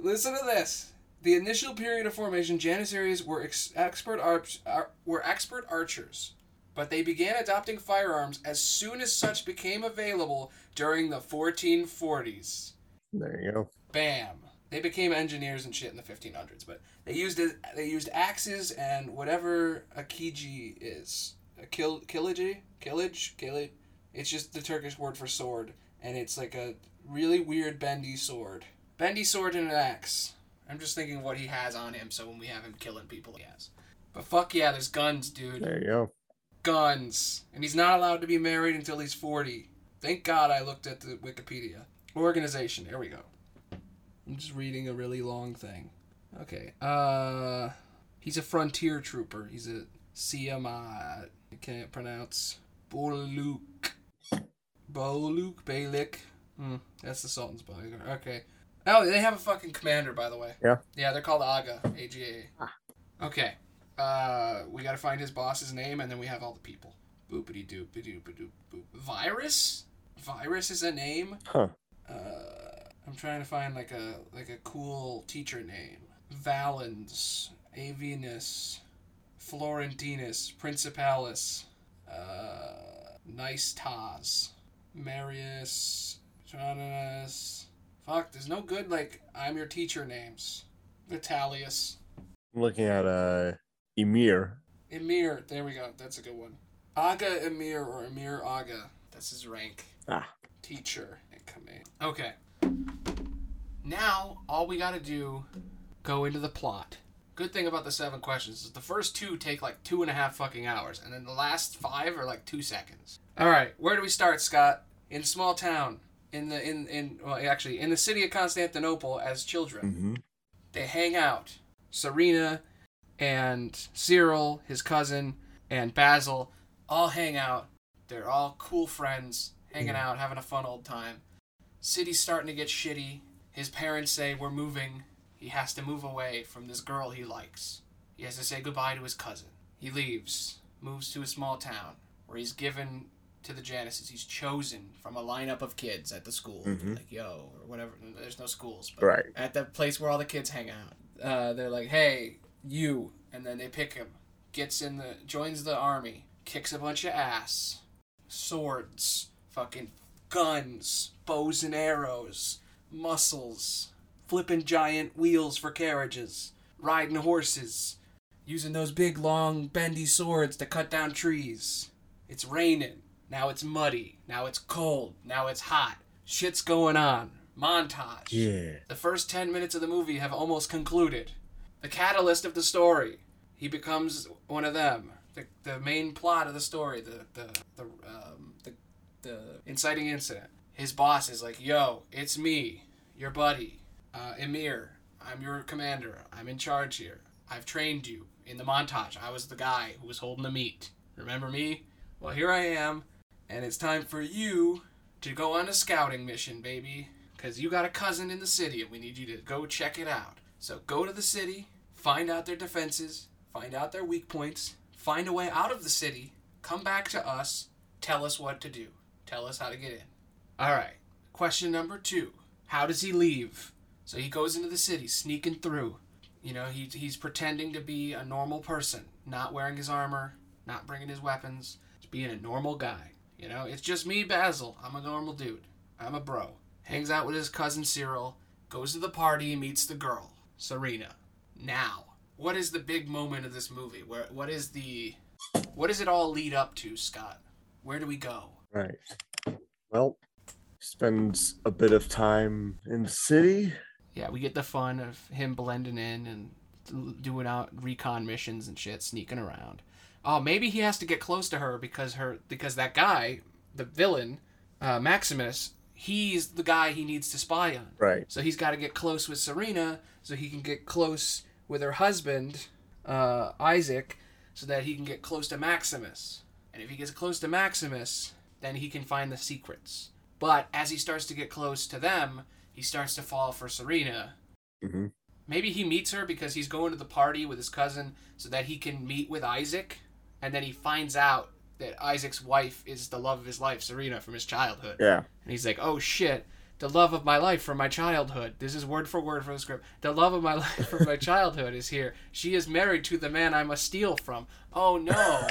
listen to this. The initial period of formation, Janissaries were ex- expert arch- ar- were expert archers, but they began adopting firearms as soon as such became available during the 1440s. there you go. Bam. They became engineers and shit in the 1500s, but they used it, they used axes and whatever a kiji is. A kill killage, killage, killage. It's just the Turkish word for sword, and it's like a really weird bendy sword. Bendy sword and an axe. I'm just thinking what he has on him, so when we have him killing people, he has. But fuck yeah, there's guns, dude. There you go. Guns. And he's not allowed to be married until he's 40. Thank God I looked at the Wikipedia. Organization. Here we go. I'm just reading a really long thing. Okay. Uh, he's a frontier trooper. He's a Siamat. I can't pronounce. Boluk. Boluk Balik. Hmm, that's the Sultan's bodyguard. Okay. Oh, they have a fucking commander, by the way. Yeah. Yeah, they're called Aga. AGA. Okay. Uh, we gotta find his boss's name, and then we have all the people. Boopity doop doop doop boop. Virus. Virus is a name. Huh. Uh, I'm trying to find like a like a cool teacher name. Valens, Avinus, Florentinus, Principalis, uh, Nicetas, Marius, Jonas. Fuck, there's no good like I'm your teacher names. Vitalius, I'm looking at uh Emir. Emir. There we go. That's a good one. Aga Emir or Emir Aga. That's his rank. Ah. Teacher in command. Okay. Now all we gotta do go into the plot. Good thing about the seven questions is the first two take like two and a half fucking hours, and then the last five are like two seconds. All right, where do we start, Scott? In a small town, in the in in well, actually in the city of Constantinople as children Mm-hmm. they hang out. Serena and Cyril, his cousin, and Basil all hang out. They're all cool friends, hanging out, having a fun old time. City's starting to get shitty. His parents say, We're moving. He has to move away from this girl he likes. He has to say goodbye to his cousin. He leaves, moves to a small town where he's given to the Janisses. He's chosen from a lineup of kids at the school. Mhm. Like, yo, or whatever. There's no schools. But Right. at the place where all the kids hang out. Uh, they're like, "Hey, you," and then they pick him. Gets in the joins the army. Kicks a bunch of ass. Swords, fucking guns, bows and arrows, muscles, flipping giant wheels for carriages, riding horses, using those big long bendy swords to cut down trees. It's raining. Now it's muddy. Now it's cold. Now it's hot. Shit's going on. Montage. Yeah. The first 10 minutes of the movie have almost concluded. The catalyst of the story. He becomes one of them. The, the main plot of the story, the the the um, the, the inciting incident. His boss is like, "Yo, it's me, your buddy, uh, Emir. I'm your commander. I'm in charge here. I've trained you in the montage. I was the guy who was holding the meat. Remember me? Well, here I am, and it's time for you to go on a scouting mission, baby. Because you got a cousin in the city, and we need you to go check it out. So go to the city, find out their defenses, find out their weak points, find a way out of the city, come back to us, tell us what to do, tell us how to get in. All right. Question number two How does he leave? So he goes into the city, sneaking through. You know, he, he's pretending to be a normal person, not wearing his armor, not bringing his weapons, just being a normal guy. You know, it's just me, Basil. I'm a normal dude. I'm a bro. Hangs out with his cousin Cyril, goes to the party, meets the girl, Serena. Now, what is the big moment of this movie? Where what is the what does it all lead up to, Scott? Where do we go? Right. Well, spends a bit of time in the city. Yeah, we get the fun of him blending in and doing out recon missions and shit, sneaking around. Oh, maybe he has to get close to her because her because that guy, the villain, uh, Maximus, he's the guy he needs to spy on. Right. So he's got to get close with Serena so he can get close with her husband, uh, Isaac, so that he can get close to Maximus. And if he gets close to Maximus, then he can find the secrets. But as he starts to get close to them, he starts to fall for Serena. hmm Maybe he meets her because he's going to the party with his cousin so that he can meet with Isaac. And then he finds out that Isaac's wife is the love of his life, Serena, from his childhood. Yeah. And he's like, oh shit, the love of my life from my childhood. This is word for word from the script. The love of my life from my childhood is here. She is married to the man I must steal from. Oh no.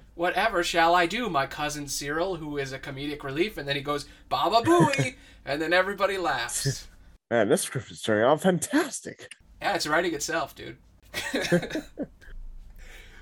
Whatever shall I do, my cousin Cyril, who is a comedic relief? And then he goes, Baba Booey! and then everybody laughs. Man, this script is turning out fantastic. Yeah, it's writing itself, dude.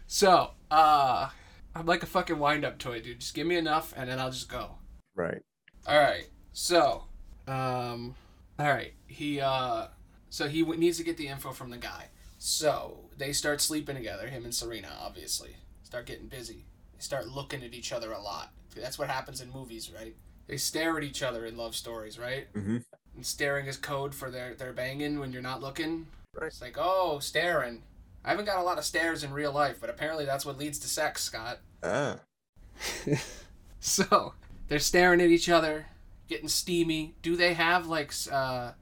so, uh, I'm like a fucking wind up toy, dude. Just give me enough and then I'll just go. Right. All right. So, um, all right. He uh, so he w- needs to get the info from the guy. So they start sleeping together, him and Serena. Obviously, start getting busy. They start looking at each other a lot. That's what happens in movies, right? They stare at each other in love stories, right? hmm And staring is code for their their banging when you're not looking. Right. It's like, oh, staring. I haven't got a lot of stares in real life, but apparently that's what leads to sex, Scott. Ah. So they're staring at each other, getting steamy. Do they have like? Uh,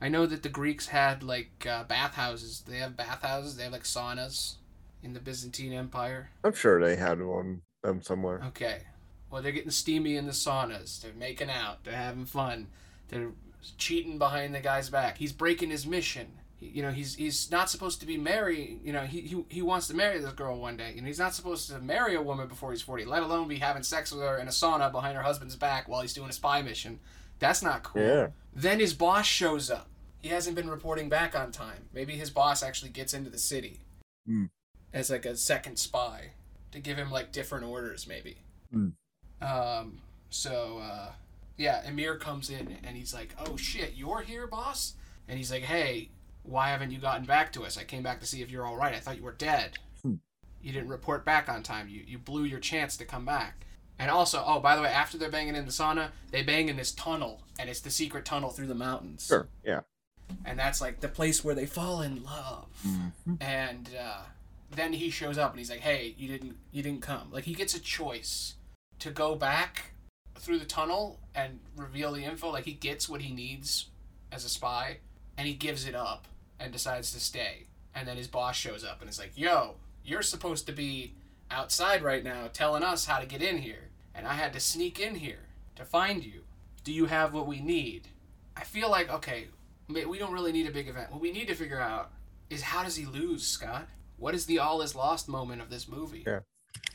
I know that the Greeks had like uh, bathhouses. They have bathhouses. They have like saunas in the Byzantine Empire. I'm sure they had one them somewhere. Okay. Well, they're getting steamy in the saunas. They're making out. They're having fun. They're cheating behind the guy's back. He's breaking his mission. You know, he's he's not supposed to be married. You know, he, he he wants to marry this girl one day. You know, he's not supposed to marry a woman before he's forty. Let alone be having sex with her in a sauna behind her husband's back while he's doing a spy mission. That's not cool. Yeah. Then his boss shows up. He hasn't been reporting back on time. Maybe his boss actually gets into the city Hmm. as like a second spy to give him like different orders, maybe. Hmm. Um. So, uh, yeah, Emir comes in and he's like, "Oh shit, you're here, boss?" And he's like, "Hey, why haven't you gotten back to us? I came back to see if you're all right. I thought you were dead. Hmm. You didn't report back on time. You you blew your chance to come back." And also, oh, by the way, after they're banging in the sauna, they bang in this tunnel, and it's the secret tunnel through the mountains. Sure. Yeah. And that's like the place where they fall in love. Mhm. And uh, then he shows up and he's like, "Hey, you didn't you didn't come." Like he gets a choice to go back through the tunnel and reveal the info. Like he gets what he needs as a spy, and he gives it up and decides to stay. And then his boss shows up and is like, "Yo, you're supposed to be outside right now telling us how to get in here, and I had to sneak in here to find you. Do you have what we need?" I feel like okay, we don't really need a big event. What we need to figure out is how does he lose, Scott? What is the all is lost moment of this movie? Yeah.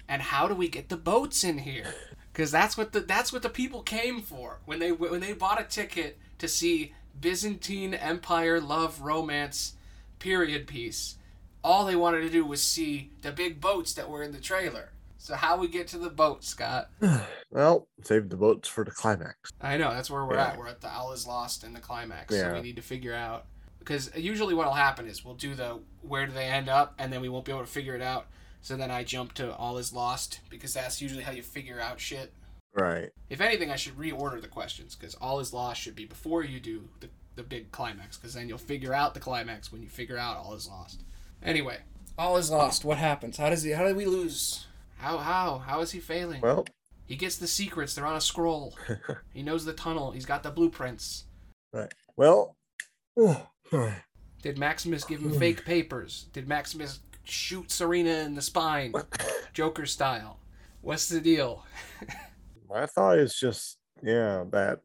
And how do we get the boats in here? Because that's what the that's what the people came for when they when they bought a ticket to see Byzantine Empire love romance period piece. All they wanted to do was see the big boats that were in the trailer. So how we get to the boat, Scott? well, save the boats for the climax. I know that's where we're Yeah. at. We're at the all is lost in the climax. So we need to figure out because usually what'll happen is we'll do the where do they end up, and then we won't be able to figure it out. So then I jump to all is lost because that's usually how you figure out shit. Right. If anything, I should reorder the questions because all is lost should be before you do the, the big climax because then you'll figure out the climax when you figure out all is lost. Anyway, all is lost. What happens? How does he? How did we lose? How how how is he failing? Well, He gets the secrets. They're on a scroll. he knows the tunnel. He's got the blueprints. right. Well, Did Maximus give him fake papers? Did Maximus shoot Serena in the spine, Joker style? What's the deal? my thought is just, yeah, that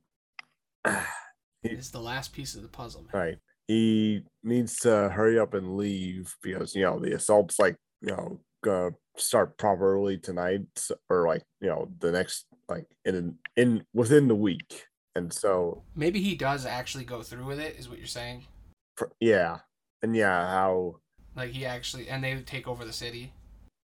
It's the last piece of the puzzle, man. right. He needs to hurry up and leave because you know the assault's like you know gonna start properly tonight or like you know the next like in in within the week, and so Maybe he does actually go through with it. Is what you're saying? pr- yeah, and yeah, how Like he actually, and they take over the city.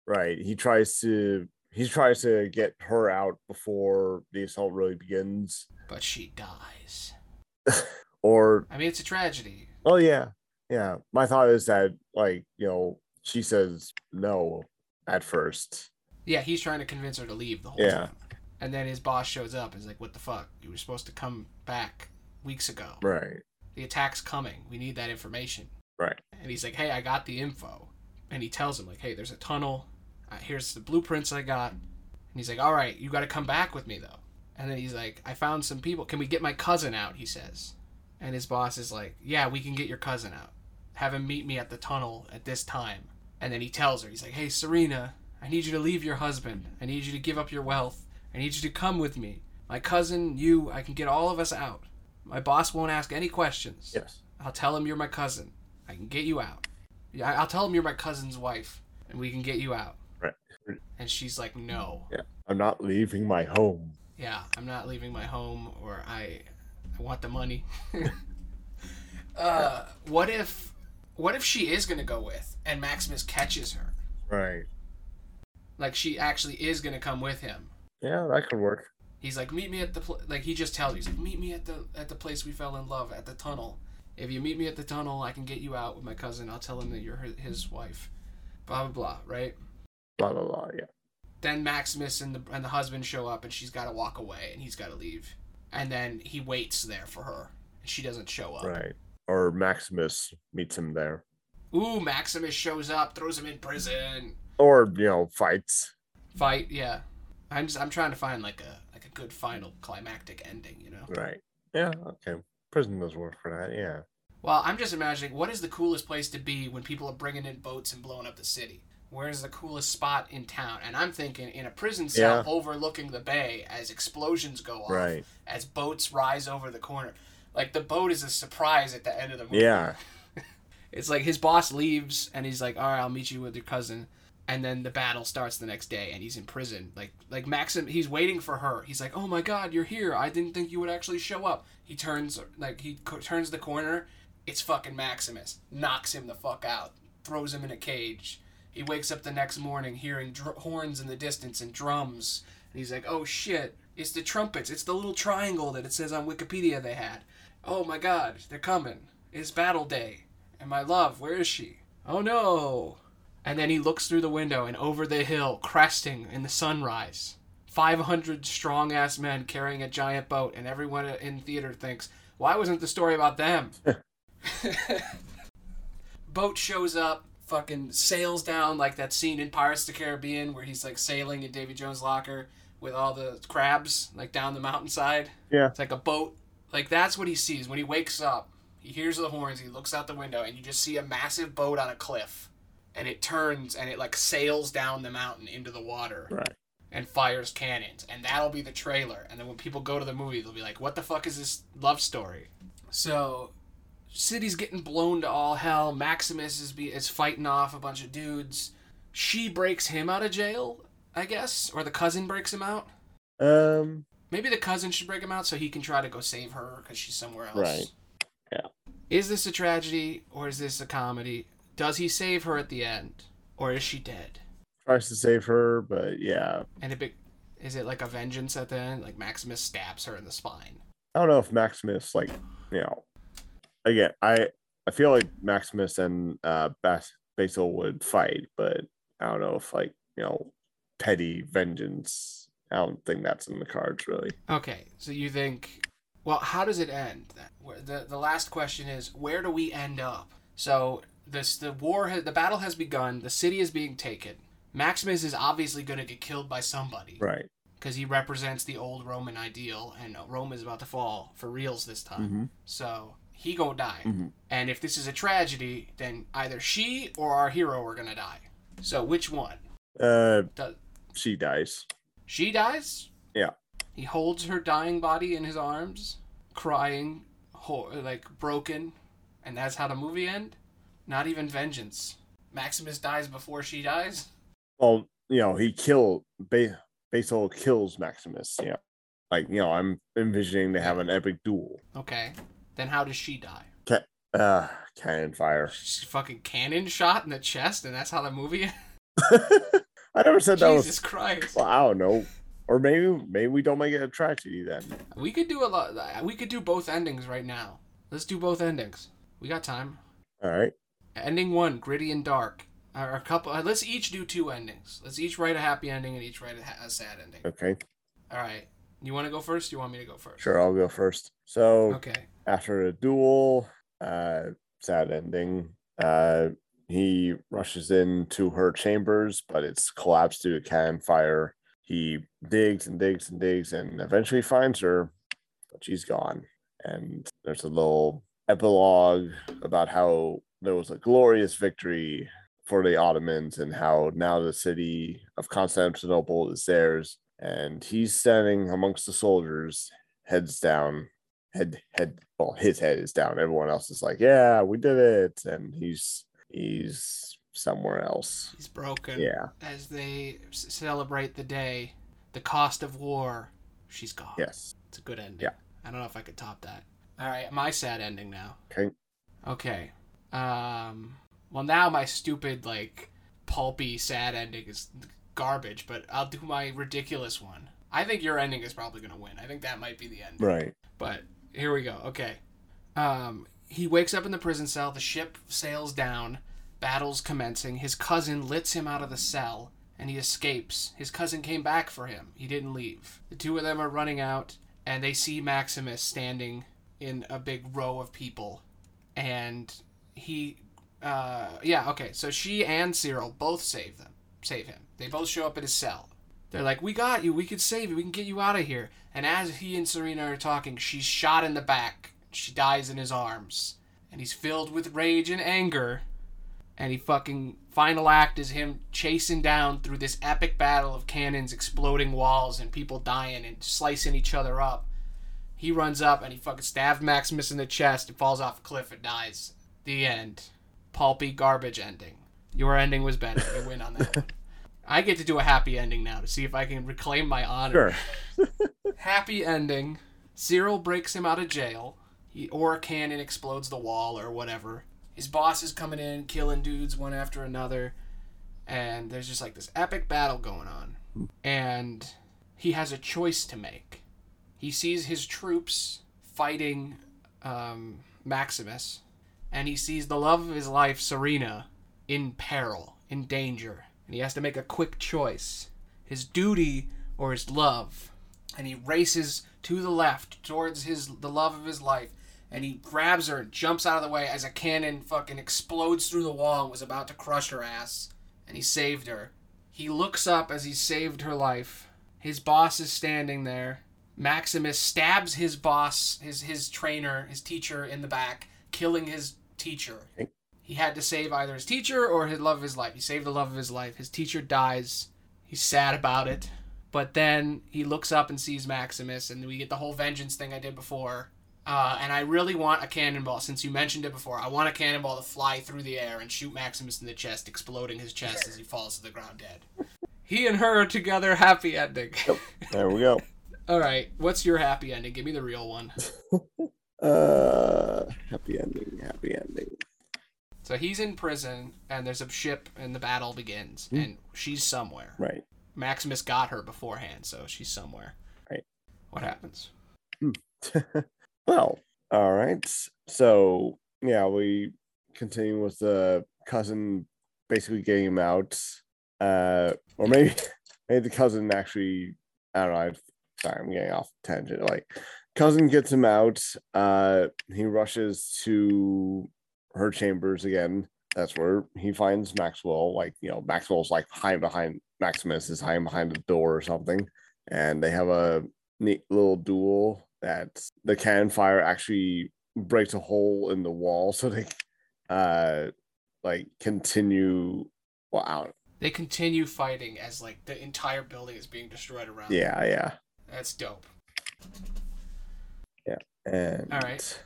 right he tries to he tries to get her out before the assault really begins, but she dies. or I mean, it's a tragedy. Oh yeah, yeah. My thought is that like you know she says no at first. Yeah, he's trying to convince her to leave the whole Yeah. time. And then his boss shows up and is like, "What the fuck? You were supposed to come back weeks ago. Right. The attack's coming. We need that information." Right. And he's like, "Hey, I got the info." And he tells him like, "Hey, there's a tunnel. Uh, here's the blueprints I got." And he's like, "All right, you got to come back with me though." And then he's like, "I found some people. Can we get my cousin out?" He says. And his boss is like, "Yeah, we can get your cousin out. Have him meet me at the tunnel at this time." And then he tells her, he's like, "Hey, Serena, I need you to leave your husband. I need you to give up your wealth. I need you to come with me. My cousin, you, I can get all of us out. My boss won't ask any questions. Yes. I'll tell him you're my cousin. I can get you out. Yeah, I'll tell him you're my cousin's wife, and we can get you out. And she's like, no. Yeah. I'm not leaving my home. Yeah, I'm not leaving my home, or I, I want the money. uh, what if, what if she is gonna go with, and Maximus catches her? Right. Like she actually is gonna come with him. Yeah, that could work. He's like, meet me at the pl-, like he just tells you, he's like, meet me at the at the place we fell in love at the tunnel. If you meet me at the tunnel, I can get you out with my cousin. I'll tell him that you're his wife. Blah blah blah. Right. Blah blah blah. Yeah. Then Maximus and the and the husband show up, and she's got to walk away, and he's got to leave. And then he waits there for her, and she doesn't show up. Right. Or Maximus meets him there. Ooh, Maximus shows up, throws him in prison. Or, you know, fights. Fight, yeah. I'm just I'm trying to find like a like a good final climactic ending, you know. Right. Yeah, okay. Prison does work for that, yeah. Well, I'm just imagining what is the coolest place to be when people are bringing in boats and blowing up the city. Where's the coolest spot in town? And I'm thinking in a prison cell Yeah. overlooking the bay as explosions go off, Right. as boats rise over the corner. Like the boat is a surprise at the end of the movie. Yeah. It's like his boss leaves and he's like, "All right, I'll meet you with your cousin." And then the battle starts the next day and he's in prison. Like like Maxim he's waiting for her. He's like, "Oh my god, you're here. I didn't think you would actually show up." He turns like he co- turns the corner. It's fucking Maximus. Knocks him the fuck out. Throws him in a cage. He wakes up the next morning hearing dr- horns in the distance and drums. And he's like, "Oh shit, it's the trumpets. It's the little triangle that it says on Wikipedia they had. Oh my god, they're coming. It's battle day." And my love, where is she? Oh no! And then he looks through the window and over the hill, cresting in the sunrise. 500 strong ass men carrying a giant boat, and everyone in theater thinks, why wasn't the story about them? boat shows up, fucking sails down like that scene in Pirates of the Caribbean where he's like sailing in Davy Jones' locker with all the crabs like down the mountainside. Yeah. It's like a boat. Like that's what he sees when he wakes up. He hears the horns, he looks out the window, and you just see a massive boat on a cliff. And it turns and it like sails down the mountain into the water Right. and fires cannons. And that'll be the trailer. And then when people go to the movie, they'll be like, what the fuck is this love story? So, city's getting blown to all hell. Maximus is, be- is fighting off a bunch of dudes. She breaks him out of jail, I guess. Or the cousin breaks him out. Um Maybe the cousin should break him out so he can try to go save her because she's somewhere else. Right. Yeah. Is this a tragedy or is this a comedy? Does he save her at the end? Or is she dead? tries to save her, but yeah, And it be- is it like a vengeance at the end? Like Maximus stabs her in the spine. I don't know if Maximus like you know. Again, I I feel like Maximus and uh Bas- Basil would fight, but I don't know if like you know petty vengeance. I don't think that's in the cards really. Okay, so you think, well, how does it end? then? Where- The the last question is, where do we end up? So this the war has, the battle has begun. The city is being taken. Maximus is obviously going to get killed by somebody Right. because he represents the old Roman ideal, and Rome is about to fall for reals this time. Mm-hmm. So he gonna die. Mhm. And if this is a tragedy, then either she or our hero are gonna die. So which one? Uh, Does she dies. she dies? Yeah. He holds her dying body in his arms, crying, like broken, and that's how the movie end. Not even vengeance. Maximus dies before she dies. Well, you know, he killed ba- Basil kills Maximus. Yeah, like you know, I'm envisioning to have an epic duel. Okay. Then how does she die? Uh, cannon fire. She's fucking cannon shot in the chest, and that's how the movie. I never said that was. Jesus Christ. Well, I don't know. Or maybe maybe we don't make it a tragedy then. We could do a lot. We could do both endings right now. Let's do both endings. We got time. All right. Ending one, gritty and dark. Or a couple. Let's each do two endings. Let's each write a happy ending and each write a, ha- a sad ending. Okay. All right. You want to go first? You want me to go first? Sure, I'll go first. So Okay. after a duel, uh, sad ending. Uh, he rushes into her chambers, but it's collapsed due to cannon fire. He digs and digs and digs, and eventually finds her, but she's gone. And there's a little epilogue about how there was a glorious victory for the Ottomans and how now the city of Constantinople is theirs. And he's standing amongst the soldiers, heads down, head head well his head is down everyone else is like yeah we did it and he's he's somewhere else He's broken. yeah As they s- celebrate the day, the cost of war, she's gone. yes It's a good ending. Yeah. I don't know if I could top that. All right, my sad ending now. okay Okay. Um. Well, now my stupid like pulpy sad ending is garbage, but I'll do my ridiculous one. I think your ending is probably gonna win. I think that might be the end. right But here we go. Okay. Um. He wakes up in the prison cell. The ship sails down. Battle's commencing. His cousin lets him out of the cell, and he escapes. His cousin came back for him. He didn't leave. The two of them are running out, and they see Maximus standing in a big row of people, and he, uh, yeah, okay. So she and Cyril both save them, save him. They both show up at his cell. They're like, "We got you. We can save you. We can get you out of here." And as he and Serena are talking, she's shot in the back. She dies in his arms, and he's filled with rage and anger. And he fucking final act is him chasing down through this epic battle of cannons, exploding walls, and people dying and slicing each other up. He runs up and he fucking stabs Maximus in the chest and falls off a cliff and dies. The end. Pulpy garbage ending. Your ending was better. You win on that one. I get to do a happy ending now to see if I can reclaim my honor. sure Happy ending. Cyril breaks him out of jail. He, or a cannon explodes the wall or whatever. His boss is coming in, killing dudes one after another. And there's just like this epic battle going on. And he has a choice to make. He sees his troops fighting um, Maximus. And he sees the love of his life, Serena, in peril, in danger. And he has to make a quick choice his duty or his love and he races to the left towards his the love of his life and he grabs her and jumps out of the way as a cannon fucking explodes through the wall and was about to crush her ass and he saved her he looks up as he saved her life his boss is standing there maximus stabs his boss his his trainer his teacher in the back killing his teacher. He had to save either his teacher or his love of his life he saved the love of his life his teacher dies he's sad about it but then he looks up and sees Maximus, and we get the whole vengeance thing I did before. Uh, and I really want a cannonball, since you mentioned it before. I want a cannonball to fly through the air and shoot Maximus in the chest, exploding his chest as he falls to the ground dead. He and her are together, happy ending. there we go All right, what's your happy ending? Give me the real one. uh happy ending happy ending So he's in prison, and there's a ship, and the battle begins, and she's somewhere. Right. Maximus got her beforehand, so she's somewhere. Right. What happens? well, all right. So yeah, we continue with the cousin basically getting him out. Uh or maybe maybe the cousin actually I don't know, I, sorry, I'm getting off tangent. Like cousin gets him out. Uh he rushes to her chambers again. That's where he finds Maxwell. Like, you know, Maxwell's like hiding behind Maximus is hiding behind the door or something. And they have a neat little duel that the cannon fire actually breaks a hole in the wall so they uh like continue well don't, They continue fighting as like the entire building is being destroyed around. them. yeah yeah That's dope. Yeah. And All right.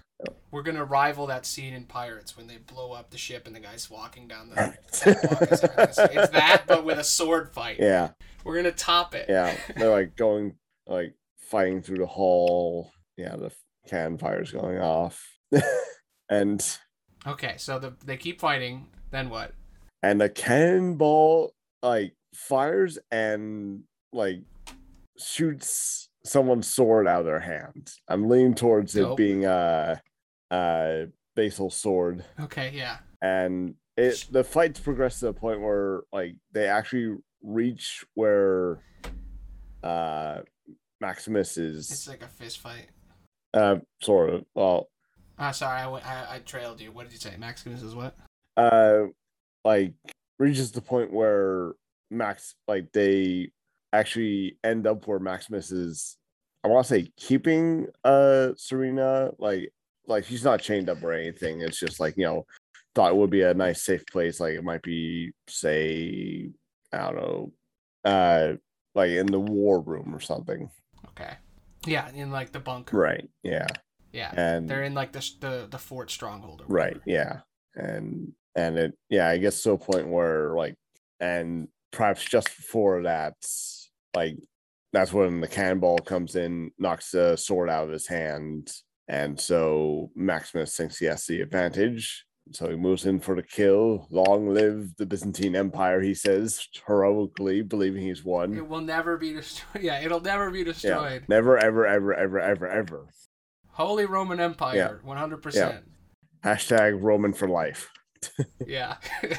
We're gonna rival that scene in Pirates when they blow up the ship and the guy's walking down the sidewalk. It's, that, but with a sword fight. yeah We're gonna top it. yeah they're like going like fighting through the hall yeah the cannon fire's going off and Okay, so the, they keep fighting. Then what? and the cannonball like fires and like shoots someone's sword out of their hand. I'm leaning towards Dope. it being a uh basal sword Okay, yeah. and it the fights progress to the point where like they actually reach where uh Maximus is. It's like a fist fight. uh sort of well Ah, sorry, I, I, I trailed you. What did you say? Maximus is what? uh like reaches the point where max like they actually end up where maximus is i want to say keeping uh serena like like she's not chained up or anything it's just like you know thought it would be a nice safe place like it might be say i don't know uh like in the war room or something Okay. Yeah, in like the bunker. right yeah Yeah. and They're in like the the, the fort stronghold. Or right yeah and and it yeah i guess to a point where like and perhaps just before that like that's when the cannonball comes in knocks the sword out of his hand and so maximus thinks he has the advantage so he moves in for the kill long live the byzantine empire he says heroically believing he's won It will never be destroyed. Yeah, it'll never be yeah destroyed. never ever ever ever ever ever Holy Roman Empire, one hundred percent. hashtag roman for life Yeah.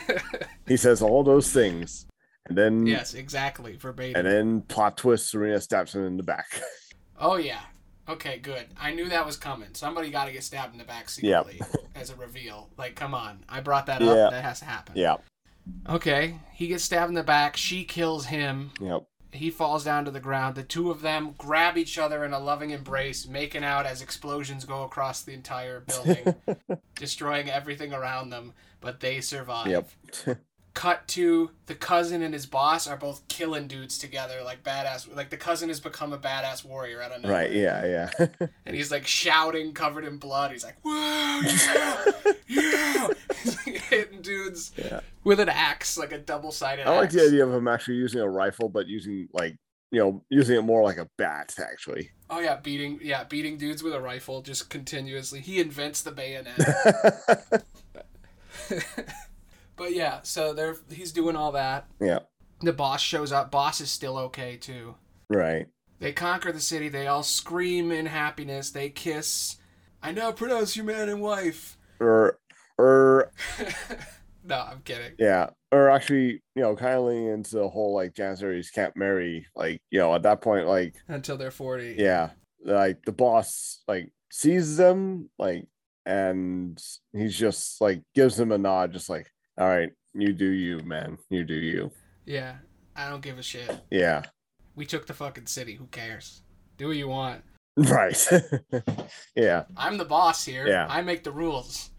he says all those things and then yes, exactly. Verbatim. And then plot twist, Serena stabs him in the back. Oh yeah. Okay, good. I knew that was coming. Somebody got to get stabbed in the back secretly as a reveal. Like, come on. I brought that Yeah. up. That has to happen. yeah. Okay. He gets stabbed in the back. She kills him. Yep. He falls down to the ground. The two of them grab each other in a loving embrace, making out as explosions go across the entire building, destroying everything around them. But they survive. Yep. cut to the cousin and his boss are both killing dudes together like badass like the cousin has become a badass warrior out of nowhere right. Yeah. Yeah. and he's like shouting covered in blood he's like whoa yeah yeah he's like hitting dudes yeah. with an axe like a double-sided I like axe. the idea of him actually using a rifle, but using like you know using it more like a bat. Actually. oh yeah beating yeah beating dudes with a rifle just continuously he invents the bayonet but yeah so they're he's doing all that yeah. the boss shows up boss is still okay too Right. They conquer the city. They all scream in happiness. They kiss. I now pronounce you man and wife. Or er, or er. no, I'm kidding. yeah. Or actually, you know, kind of leaning into the whole like Janissaries can't marry. Like you know, at that point, like Until they're 40. yeah like the boss like sees them like and he's just like gives them a nod just like all right you do you man you do you Yeah. I don't give a shit. yeah We took the fucking city. Who cares? Do what you want. right yeah I'm the boss here. Yeah. I make the rules.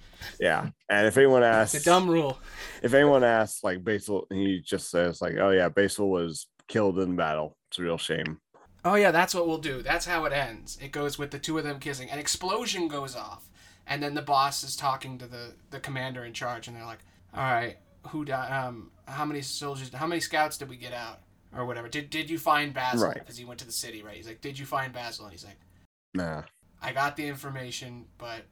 yeah and if anyone asks It's a dumb rule. if anyone asks like basil he just says like oh yeah basil was killed in battle it's a real shame Oh yeah, that's what we'll do. That's how it ends. It goes with the two of them kissing. An explosion goes off, and then the boss is talking to the the commander in charge, and they're like, "All right, who died? Um, how many soldiers? How many scouts did we get out, or whatever? Did did you find Basil? Right. Because he went to the city, right? He's like, "Did you find Basil?" And he's like, nah "I got the information, but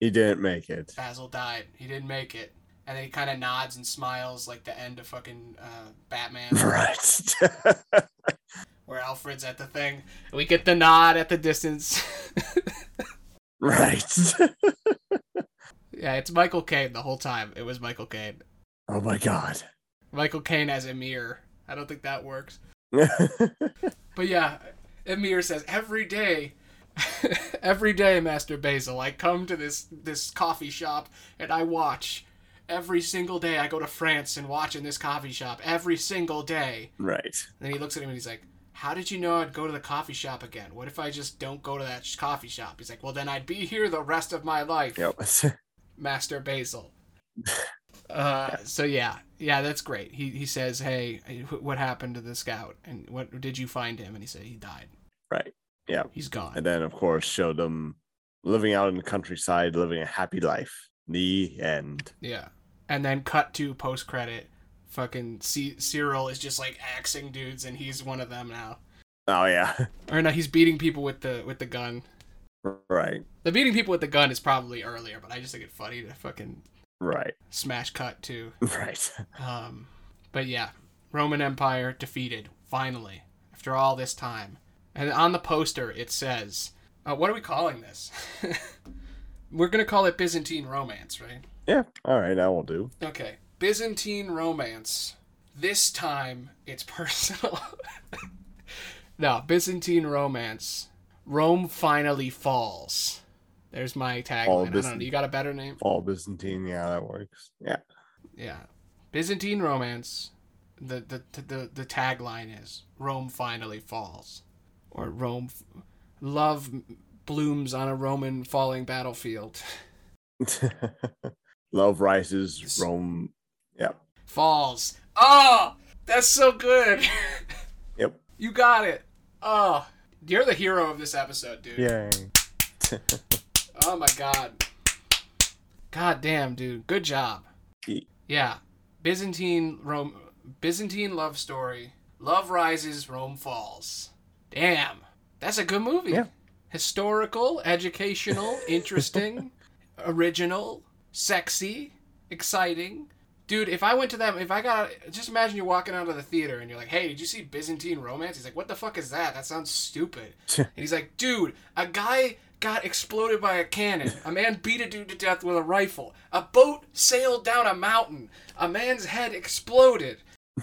he didn't make it Basil died. He didn't make it." and then he kind of nods and smiles like the end of fucking uh, Batman, Right. where Alfred's at the thing. We get the nod at the distance. right. Yeah, it's Michael Caine the whole time. It was Michael Caine. oh my god. Michael Caine as Emir. I don't think that works. But yeah, Emir says every day, every day, Master Basil, I come to this this coffee shop and I watch. Every single day, I go to France and watch in this coffee shop. Every single day. right. Then he looks at him and he's like, "How did you know I'd go to the coffee shop again? What if I just don't go to that sh- coffee shop?" He's like, "Well, then I'd be here the rest of my life, Yep. Master Basil." Uh, so yeah, yeah, that's great. He he says, "Hey, what happened to the scout? And what did you find him?" And he said, "He died. right. Yeah. He's gone." And then of course showed them living out in the countryside, living a happy life. The end. Yeah. And then cut to post credit. Fucking C- Cyril is just like axing dudes, and he's one of them now. Oh yeah. Or no, he's beating people with the with the gun. Right. The beating people with the gun is probably earlier, but I just think it funny to fucking Right. smash cut to. Right. Um, but yeah, Roman Empire defeated finally after all this time. And on the poster it says, uh, "What are we calling this?" We're gonna call it Byzantine Romance, right? Yeah. All right. That will do. Okay. Byzantine romance. This time it's personal. no, Byzantine romance. Rome finally falls. There's my tagline. I don't know. You got a better name? All Byzantine. Yeah, that works. Yeah. Yeah. Byzantine romance. The the the the tagline is Rome finally falls, or Rome, f- love blooms on a Roman falling battlefield. Love rises. Rome. Yep. Falls. Oh, that's so good. Yep. You got it. Oh, you're the hero of this episode, dude. Yay. Oh my god. God damn, dude. Good job. Yeah. Byzantine Rome Byzantine love story. Love rises, Rome falls. Damn. That's a good movie. Yeah. Historical, educational, interesting, original, sexy, exciting. Dude, if I went to them, if I got, just imagine you're walking out of the theater and you're like, hey, did you see Byzantine Romance? He's like, what the fuck is that? That sounds stupid. and he's like, dude, a guy got exploded by a cannon. A man beat a dude to death with a rifle. A boat sailed down a mountain. A man's head exploded.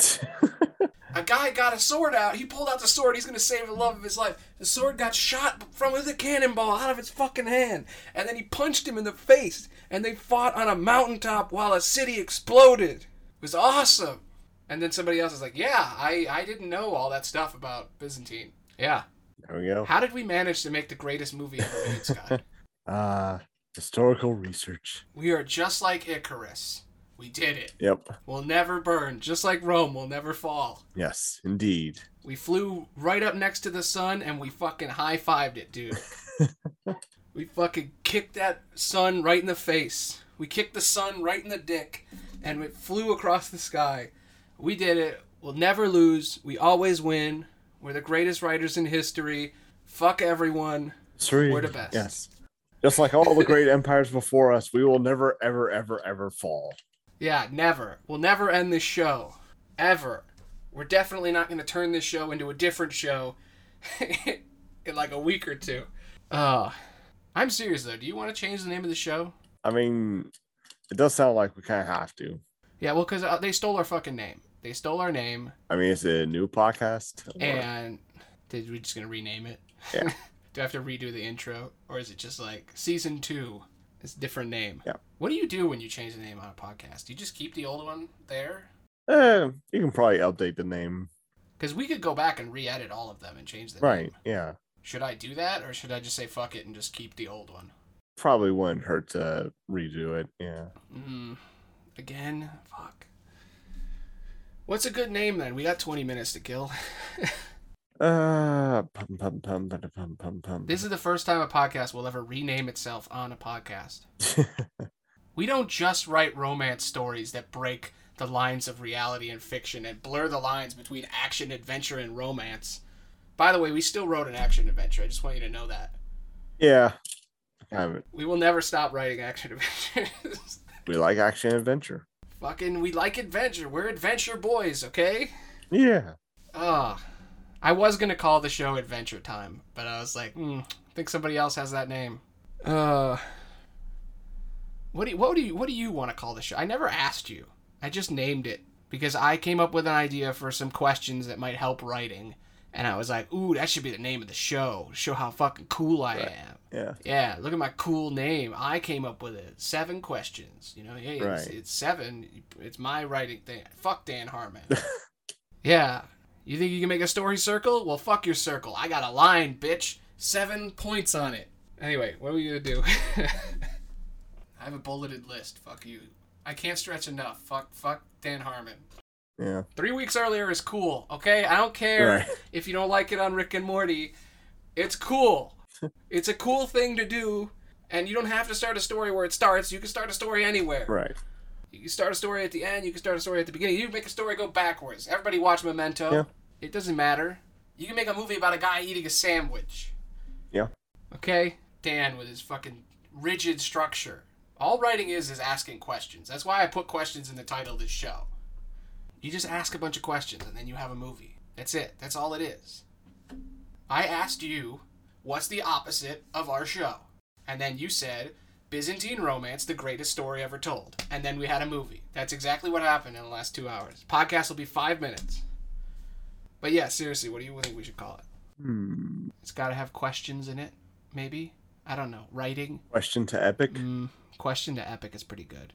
A guy got a sword out. He pulled out the sword. He's gonna save the love of his life. The sword got shot from with a cannonball out of its fucking hand, and then he punched him in the face. And they fought on a mountaintop while a city exploded. It was awesome. And then somebody else is like, "Yeah, I I didn't know all that stuff about Byzantine." Yeah. there we go. How did we manage to make the greatest movie ever made, Scott? Uh historical research. we are just like Icarus. We did it. Yep. We'll never burn, just like Rome will never fall. Yes, indeed. We flew right up next to the sun and we fucking high fived it, dude. we fucking kicked that sun right in the face. We kicked the sun right in the dick and it flew across the sky. We did it. We'll never lose. We always win. We're the greatest writers in history. Fuck everyone. Three. We're the best. Yes. Just like all the great empires before us, we will never, ever, ever, ever fall. Yeah, never. We'll never end this show. Ever. We're definitely not going to turn this show into a different show in like a week or two. Uh, I'm serious though. Do you want to change the name of the show? I mean, it does sound like we kind of have to. Yeah, well, because uh, they stole our fucking name. They stole our name, I mean, it's a new podcast. and did we just gonna rename it? Yeah. Do I have to redo the intro, or is it just like season two? It's a different name. Yeah. What do you do when you change the name on a podcast? Do you just keep the old one there? Eh, you can probably update the name. Because we could go back and re-edit all of them and change the Right. name. Yeah. Should I do that, or should I just say fuck it and just keep the old one? Probably wouldn't hurt to redo it. Yeah. Mm, again, fuck. What's a good name then? We got 20 minutes to kill. Uh, pum, pum, pum, pum, pum, pum, pum. This is the first time a podcast will ever rename itself on a podcast. We don't just write romance stories that break the lines of reality and fiction and blur the lines between action, adventure, and romance. By the way, we still wrote an action adventure. I just want you to know that. yeah. We will never stop writing action adventures. we like action adventure. Fucking, we like adventure. We're adventure boys, okay? Yeah. Ah, I was gonna call the show Adventure Time, but I was like, hmm, I think somebody else has that name. Uh, what do you, what do you what do you want to call the show? I never asked you. I just named it because I came up with an idea for some questions that might help writing, and I was like, ooh, that should be the name of the show. Show how fucking cool I Right. am. Yeah. Yeah, look at my cool name. I came up with it. Seven questions. You know, hey, it's, it's seven. It's my writing thing. Fuck Dan Harmon. yeah. You think you can make a story circle? Well, fuck your circle. I got a line, bitch. Seven points on it. Anyway, what are we gonna do? I have a bulleted list. Fuck you. I can't stretch enough. Fuck, fuck Dan Harmon. Yeah. Three weeks earlier is cool, okay? I don't care Right. if you don't like it on Rick and Morty. It's cool. it's a cool thing to do, and you don't have to start a story where it starts. You can start a story anywhere. Right. You can start a story at the end. You can start a story at the beginning. You can make a story go backwards. Everybody watch Memento. Yeah. It doesn't matter. You can make a movie about a guy eating a sandwich. Yeah. Okay? Dan with his fucking rigid structure. All writing is is asking questions. That's why I put questions in the title of this show. You just ask a bunch of questions and then you have a movie. That's it. That's all it is. I asked you, what's the opposite of our show? And then you said, Byzantine Romance, the greatest story ever told. And then we had a movie. That's exactly what happened in the last two hours. Podcast will be five minutes. But yeah, seriously, what do you think we should call it? Hmm. It's got to have questions in it, maybe? I don't know. Writing? Question to epic. Mm, question to epic is pretty good.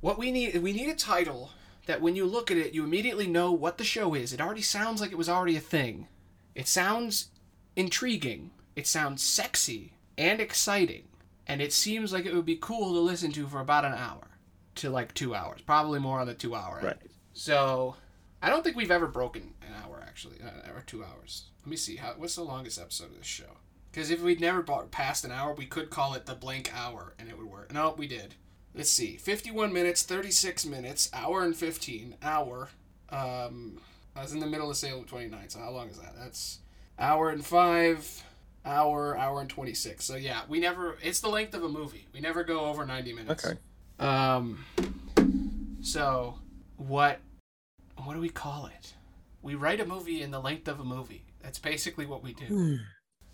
What we need, we need a title that when you look at it, you immediately know what the show is. It already sounds like it was already a thing. It sounds intriguing. It sounds sexy and exciting. And it seems like it would be cool to listen to for about an hour to like two hours. Probably more on the two hour end. Right. So, I don't think we've ever broken an hour actually, uh, or two hours. Let me see. How, what's the longest episode of this show? Because if we'd never bought passed an hour, we could call it the blank hour, and it would work. No, we did. Let's see. Fifty-one minutes, thirty-six minutes, hour and fifteen, hour. Um, I was in the middle of Salem twenty-nine. So how long is that? That's hour and five, hour, hour and twenty-six. So yeah, we never. It's the length of a movie. We never go over ninety minutes. Okay. Um. So, what? What do we call it? We write a movie in the length of a movie. That's basically what we do.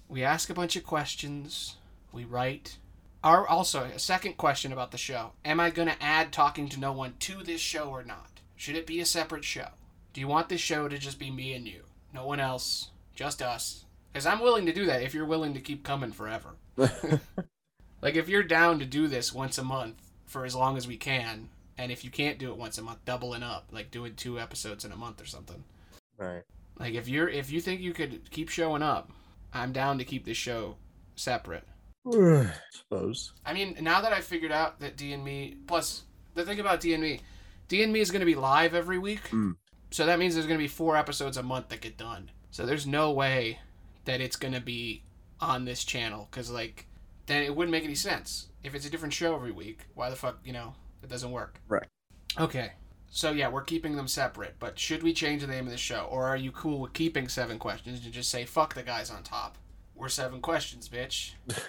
we ask a bunch of questions. We write. Our also a second question about the show: Am I going to add talking to no one to this show or not? Should it be a separate show? Do you want this show to just be me and you, no one else, just us? Because I'm willing to do that if you're willing to keep coming forever. Like if you're down to do this once a month for as long as we can, and if you can't do it once a month, doubling up, like doing two episodes in a month or something. right. Like if you're if you think you could keep showing up, I'm down to keep this show separate. Suppose. I mean, now that I figured out that D and Me plus the thing about D and Me, D and Me is going to be live every week, Mm. so that means there's going to be four episodes a month that get done. So there's no way that it's going to be on this channel because like then it wouldn't make any sense if it's a different show every week. Why the fuck you know it doesn't work? Right. Okay. So yeah, we're keeping them separate, but should we change the name of the show, or are you cool with keeping seven questions and just say fuck the guys on top? We're seven questions, bitch.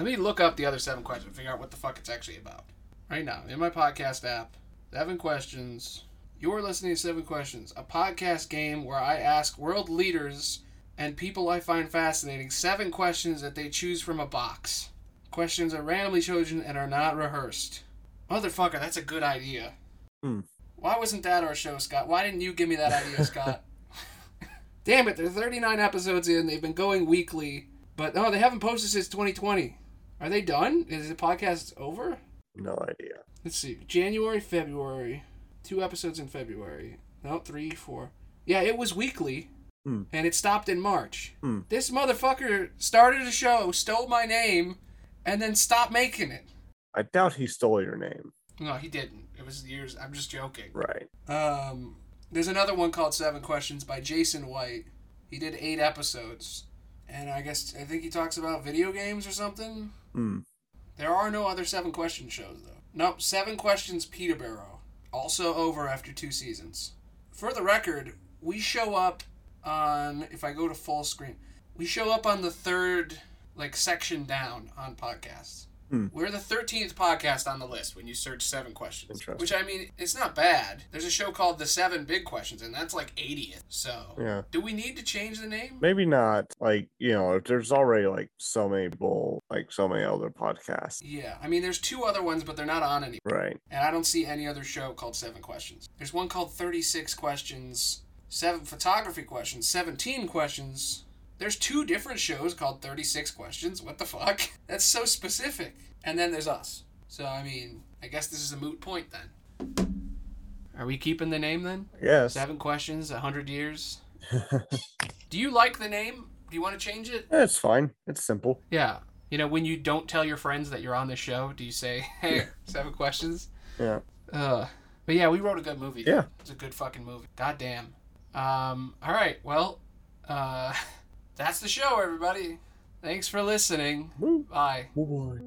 Let me look up the other seven questions and figure out what the fuck it's actually about. Right now, in my podcast app, seven questions. You're listening to Seven Questions, a podcast game where I ask world leaders and people I find fascinating seven questions that they choose from a box. Questions are randomly chosen and are not rehearsed. Motherfucker, that's a good idea. Hmm. Why wasn't that our show, Scott? Why didn't you give me that idea, Scott? Damn it, they're 39 episodes in. They've been going weekly. But no, they haven't posted since 2020. Are they done? Is the podcast over? No idea. Let's see. January, February. Two episodes in February. No, three, four. Yeah, it was weekly. Hmm. And it stopped in March. Hmm. This motherfucker started a show, stole my name, and then stopped making it. I doubt he stole your name. No, he didn't. It was years. I'm just joking. Right. Um, there's another one called Seven Questions by Jason White. He did eight episodes, and I guess I think he talks about video games or something. Hmm. There are no other Seven Questions shows though. Nope, Seven Questions Peterborough. Also over after two seasons. For the record, we show up on if I go to full screen, we show up on the third like section down on podcasts. Hmm. We're the 13th podcast on the list when you search seven questions. Which, I mean, it's not bad. There's a show called The Seven Big Questions, and that's like 80th. So, Yeah. do we need to change the name? Maybe not like, you know, if there's already like so many people, like so many other podcasts. Yeah. I mean, there's two other ones, but they're not on anymore. Right. And I don't see any other show called Seven Questions. There's one called 36 Questions, Seven Photography Questions, 17 Questions. There's two different shows called 36 Questions. What the fuck? That's so specific. And then there's us. So, I mean, I guess this is a moot point then. Are we keeping the name then? Yes. Seven Questions, a 100 Years. Do you like the name? Do you want to change it? It's fine. It's simple. Yeah. You know, when you don't tell your friends that you're on the show, do you say, hey, seven questions? Yeah. Uh, but yeah, we wrote a good movie. Yeah. It's a good fucking movie. God damn. Um, all right. Well, uh, that's the show, everybody. Thanks for listening. Woo. Bye. Boy.